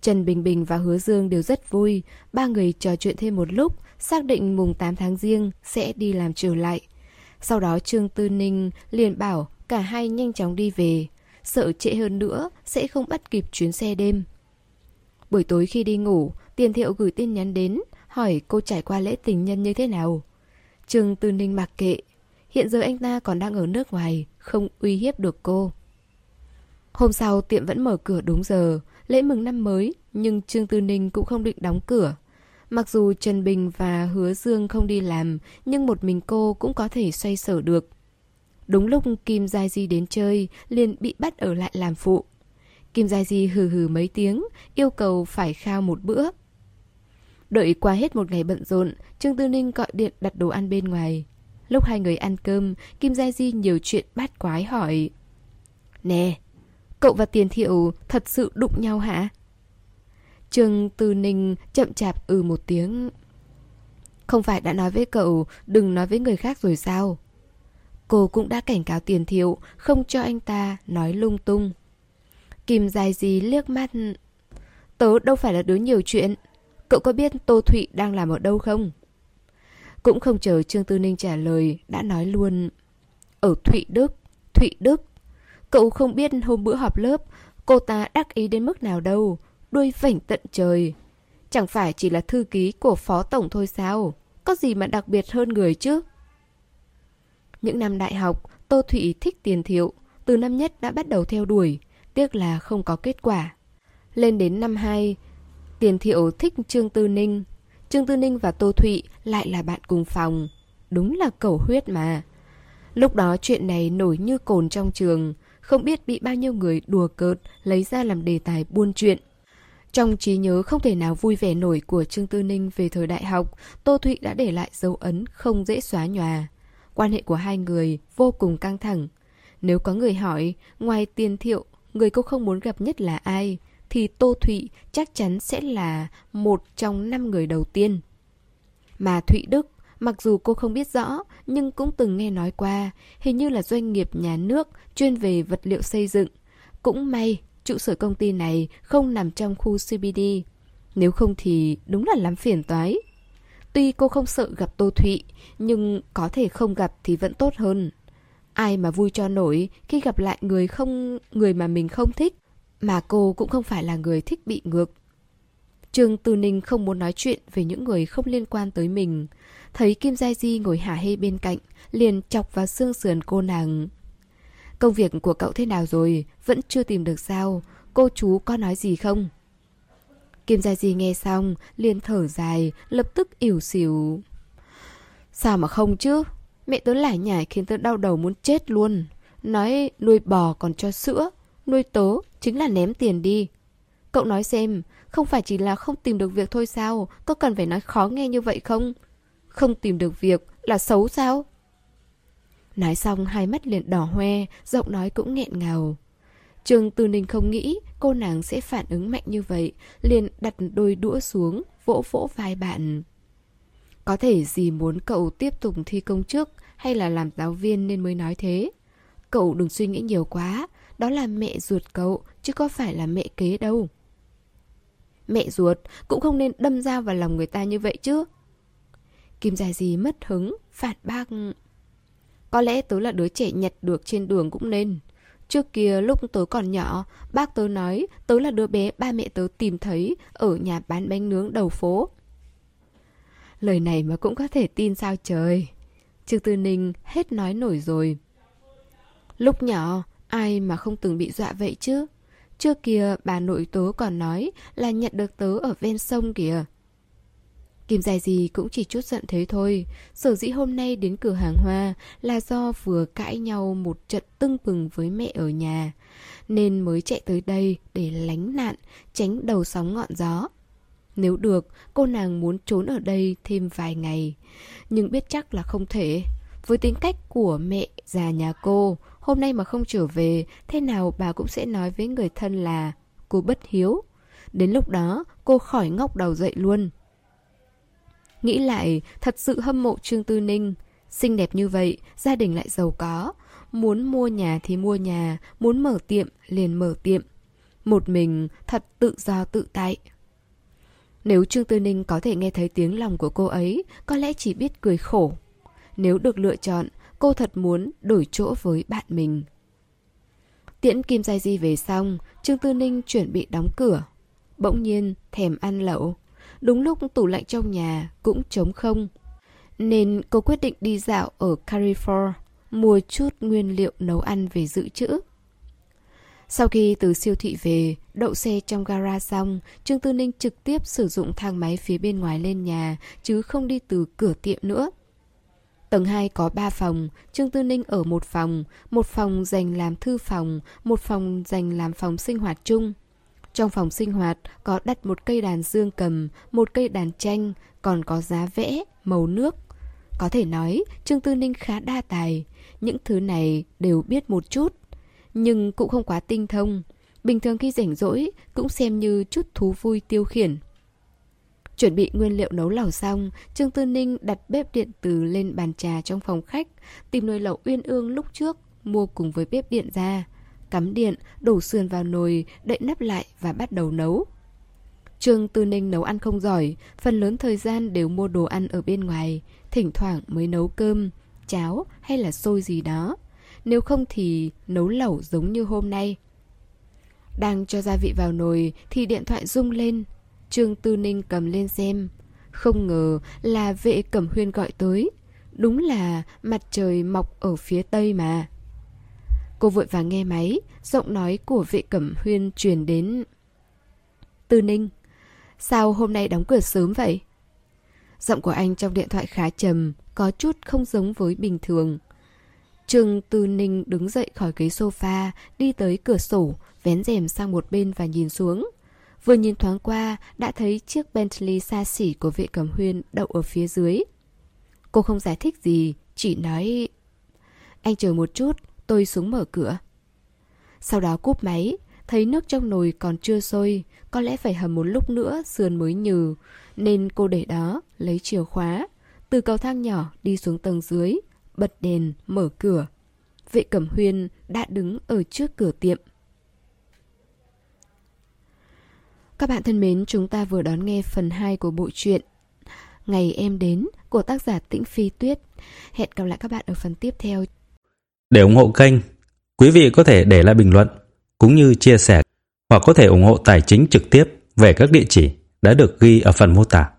Trần Bình Bình và Hứa Dương đều rất vui, ba người trò chuyện thêm một lúc, xác định mùng 8 tháng riêng sẽ đi làm trở lại. Sau đó Trương Tư Ninh liền bảo cả hai nhanh chóng đi về, sợ trễ hơn nữa sẽ không bắt kịp chuyến xe đêm. Buổi tối khi đi ngủ, Tiền Thiệu gửi tin nhắn đến, hỏi cô trải qua lễ tình nhân như thế nào. Trương Tư Ninh mặc kệ, hiện giờ anh ta còn đang ở nước ngoài, không uy hiếp được cô. Hôm sau tiệm vẫn mở cửa đúng giờ, lễ mừng năm mới, nhưng Trương Tư Ninh cũng không định đóng cửa. Mặc dù Trần Bình và Hứa Dương không đi làm, nhưng một mình cô cũng có thể xoay sở được. Đúng lúc Kim gia Di đến chơi, liền bị bắt ở lại làm phụ. Kim gia Di hừ hừ mấy tiếng, yêu cầu phải khao một bữa. Đợi qua hết một ngày bận rộn, Trương Tư Ninh gọi điện đặt đồ ăn bên ngoài. Lúc hai người ăn cơm, Kim Giai Di nhiều chuyện bát quái hỏi. Nè, cậu và Tiền Thiệu thật sự đụng nhau hả? Trương Tư Ninh chậm chạp ừ một tiếng. Không phải đã nói với cậu đừng nói với người khác rồi sao? Cô cũng đã cảnh cáo Tiền Thiệu không cho anh ta nói lung tung. Kim dài gì liếc mắt. Tớ đâu phải là đứa nhiều chuyện. Cậu có biết Tô Thụy đang làm ở đâu không? Cũng không chờ Trương Tư Ninh trả lời, đã nói luôn. Ở Thụy Đức, Thụy Đức. Cậu không biết hôm bữa họp lớp, cô ta đắc ý đến mức nào đâu, đuôi vảnh tận trời. Chẳng phải chỉ là thư ký của phó tổng thôi sao? Có gì mà đặc biệt hơn người chứ? Những năm đại học, Tô Thụy thích tiền thiệu, từ năm nhất đã bắt đầu theo đuổi, tiếc là không có kết quả. Lên đến năm 2, Tiền Thiệu thích Trương Tư Ninh. Trương Tư Ninh và Tô Thụy lại là bạn cùng phòng. Đúng là cầu huyết mà. Lúc đó chuyện này nổi như cồn trong trường, không biết bị bao nhiêu người đùa cợt lấy ra làm đề tài buôn chuyện. Trong trí nhớ không thể nào vui vẻ nổi của Trương Tư Ninh về thời đại học, Tô Thụy đã để lại dấu ấn không dễ xóa nhòa. Quan hệ của hai người vô cùng căng thẳng. Nếu có người hỏi, ngoài tiền thiệu, người cô không muốn gặp nhất là ai, thì Tô Thụy chắc chắn sẽ là một trong năm người đầu tiên. Mà Thụy Đức, mặc dù cô không biết rõ, nhưng cũng từng nghe nói qua, hình như là doanh nghiệp nhà nước chuyên về vật liệu xây dựng. Cũng may, trụ sở công ty này không nằm trong khu CBD. Nếu không thì đúng là lắm phiền toái. Tuy cô không sợ gặp Tô Thụy, nhưng có thể không gặp thì vẫn tốt hơn. Ai mà vui cho nổi khi gặp lại người không người mà mình không thích, mà cô cũng không phải là người thích bị ngược. Trương Tư Ninh không muốn nói chuyện về những người không liên quan tới mình. Thấy Kim Giai Di ngồi hả hê bên cạnh, liền chọc vào xương sườn cô nàng. Công việc của cậu thế nào rồi? Vẫn chưa tìm được sao? Cô chú có nói gì không? Kim Gia Di nghe xong, liền thở dài, lập tức ỉu xỉu. Sao mà không chứ? Mẹ tớ lải nhải khiến tớ đau đầu muốn chết luôn. Nói nuôi bò còn cho sữa, nuôi tớ chính là ném tiền đi. Cậu nói xem, không phải chỉ là không tìm được việc thôi sao? Có cần phải nói khó nghe như vậy không? Không tìm được việc là xấu sao? Nói xong hai mắt liền đỏ hoe, giọng nói cũng nghẹn ngào. Trường Tư Ninh không nghĩ cô nàng sẽ phản ứng mạnh như vậy, liền đặt đôi đũa xuống, vỗ vỗ vai bạn. Có thể gì muốn cậu tiếp tục thi công chức hay là làm giáo viên nên mới nói thế. Cậu đừng suy nghĩ nhiều quá, đó là mẹ ruột cậu, chứ có phải là mẹ kế đâu. Mẹ ruột cũng không nên đâm dao vào lòng người ta như vậy chứ. Kim dài Di mất hứng, phản bác. Có lẽ tớ là đứa trẻ nhặt được trên đường cũng nên. Trước kia lúc tớ còn nhỏ, bác tớ nói tớ là đứa bé ba mẹ tớ tìm thấy ở nhà bán bánh nướng đầu phố. Lời này mà cũng có thể tin sao trời. Trương Tư Ninh hết nói nổi rồi. Lúc nhỏ, ai mà không từng bị dọa vậy chứ? Trước kia bà nội tớ còn nói là nhận được tớ ở ven sông kìa. Kim dài gì cũng chỉ chút giận thế thôi. Sở dĩ hôm nay đến cửa hàng hoa là do vừa cãi nhau một trận tưng bừng với mẹ ở nhà. Nên mới chạy tới đây để lánh nạn, tránh đầu sóng ngọn gió. Nếu được, cô nàng muốn trốn ở đây thêm vài ngày. Nhưng biết chắc là không thể. Với tính cách của mẹ già nhà cô, hôm nay mà không trở về, thế nào bà cũng sẽ nói với người thân là cô bất hiếu. Đến lúc đó, cô khỏi ngóc đầu dậy luôn. Nghĩ lại, thật sự hâm mộ Trương Tư Ninh. Xinh đẹp như vậy, gia đình lại giàu có. Muốn mua nhà thì mua nhà, muốn mở tiệm liền mở tiệm. Một mình thật tự do tự tại. Nếu Trương Tư Ninh có thể nghe thấy tiếng lòng của cô ấy, có lẽ chỉ biết cười khổ. Nếu được lựa chọn, cô thật muốn đổi chỗ với bạn mình. Tiễn Kim Giai Di về xong, Trương Tư Ninh chuẩn bị đóng cửa. Bỗng nhiên thèm ăn lẩu. Đúng lúc tủ lạnh trong nhà cũng trống không. Nên cô quyết định đi dạo ở Carrefour, mua chút nguyên liệu nấu ăn về dự trữ. Sau khi từ siêu thị về, đậu xe trong gara xong, Trương Tư Ninh trực tiếp sử dụng thang máy phía bên ngoài lên nhà, chứ không đi từ cửa tiệm nữa. Tầng 2 có 3 phòng, Trương Tư Ninh ở một phòng, một phòng dành làm thư phòng, một phòng dành làm phòng sinh hoạt chung. Trong phòng sinh hoạt có đặt một cây đàn dương cầm, một cây đàn tranh, còn có giá vẽ, màu nước. Có thể nói, Trương Tư Ninh khá đa tài. Những thứ này đều biết một chút, nhưng cũng không quá tinh thông. Bình thường khi rảnh rỗi cũng xem như chút thú vui tiêu khiển. Chuẩn bị nguyên liệu nấu lẩu xong, Trương Tư Ninh đặt bếp điện từ lên bàn trà trong phòng khách, tìm nồi lẩu uyên ương lúc trước, mua cùng với bếp điện ra. Cắm điện, đổ sườn vào nồi, đậy nắp lại và bắt đầu nấu. Trương Tư Ninh nấu ăn không giỏi, phần lớn thời gian đều mua đồ ăn ở bên ngoài, thỉnh thoảng mới nấu cơm, cháo hay là xôi gì đó. Nếu không thì nấu lẩu giống như hôm nay. Đang cho gia vị vào nồi thì điện thoại rung lên, Trương Tư Ninh cầm lên xem. Không ngờ là vệ cẩm huyên gọi tới. Đúng là mặt trời mọc ở phía tây mà. Cô vội vàng nghe máy, giọng nói của vệ cẩm huyên truyền đến. Tư Ninh, sao hôm nay đóng cửa sớm vậy? Giọng của anh trong điện thoại khá trầm, có chút không giống với bình thường. Trương Tư Ninh đứng dậy khỏi ghế sofa, đi tới cửa sổ, vén rèm sang một bên và nhìn xuống. Vừa nhìn thoáng qua, đã thấy chiếc Bentley xa xỉ của vệ cầm huyên đậu ở phía dưới. Cô không giải thích gì, chỉ nói... Anh chờ một chút, tôi xuống mở cửa. Sau đó cúp máy, thấy nước trong nồi còn chưa sôi, có lẽ phải hầm một lúc nữa sườn mới nhừ, nên cô để đó, lấy chìa khóa, từ cầu thang nhỏ đi xuống tầng dưới, bật đèn, mở cửa. Vệ cẩm huyên đã đứng ở trước cửa tiệm. Các bạn thân mến, chúng ta vừa đón nghe phần 2 của bộ truyện Ngày em đến của tác giả Tĩnh Phi Tuyết. Hẹn gặp lại các bạn ở phần tiếp theo. Để ủng hộ kênh, quý vị có thể để lại bình luận cũng như chia sẻ hoặc có thể ủng hộ tài chính trực tiếp về các địa chỉ đã được ghi ở phần mô tả.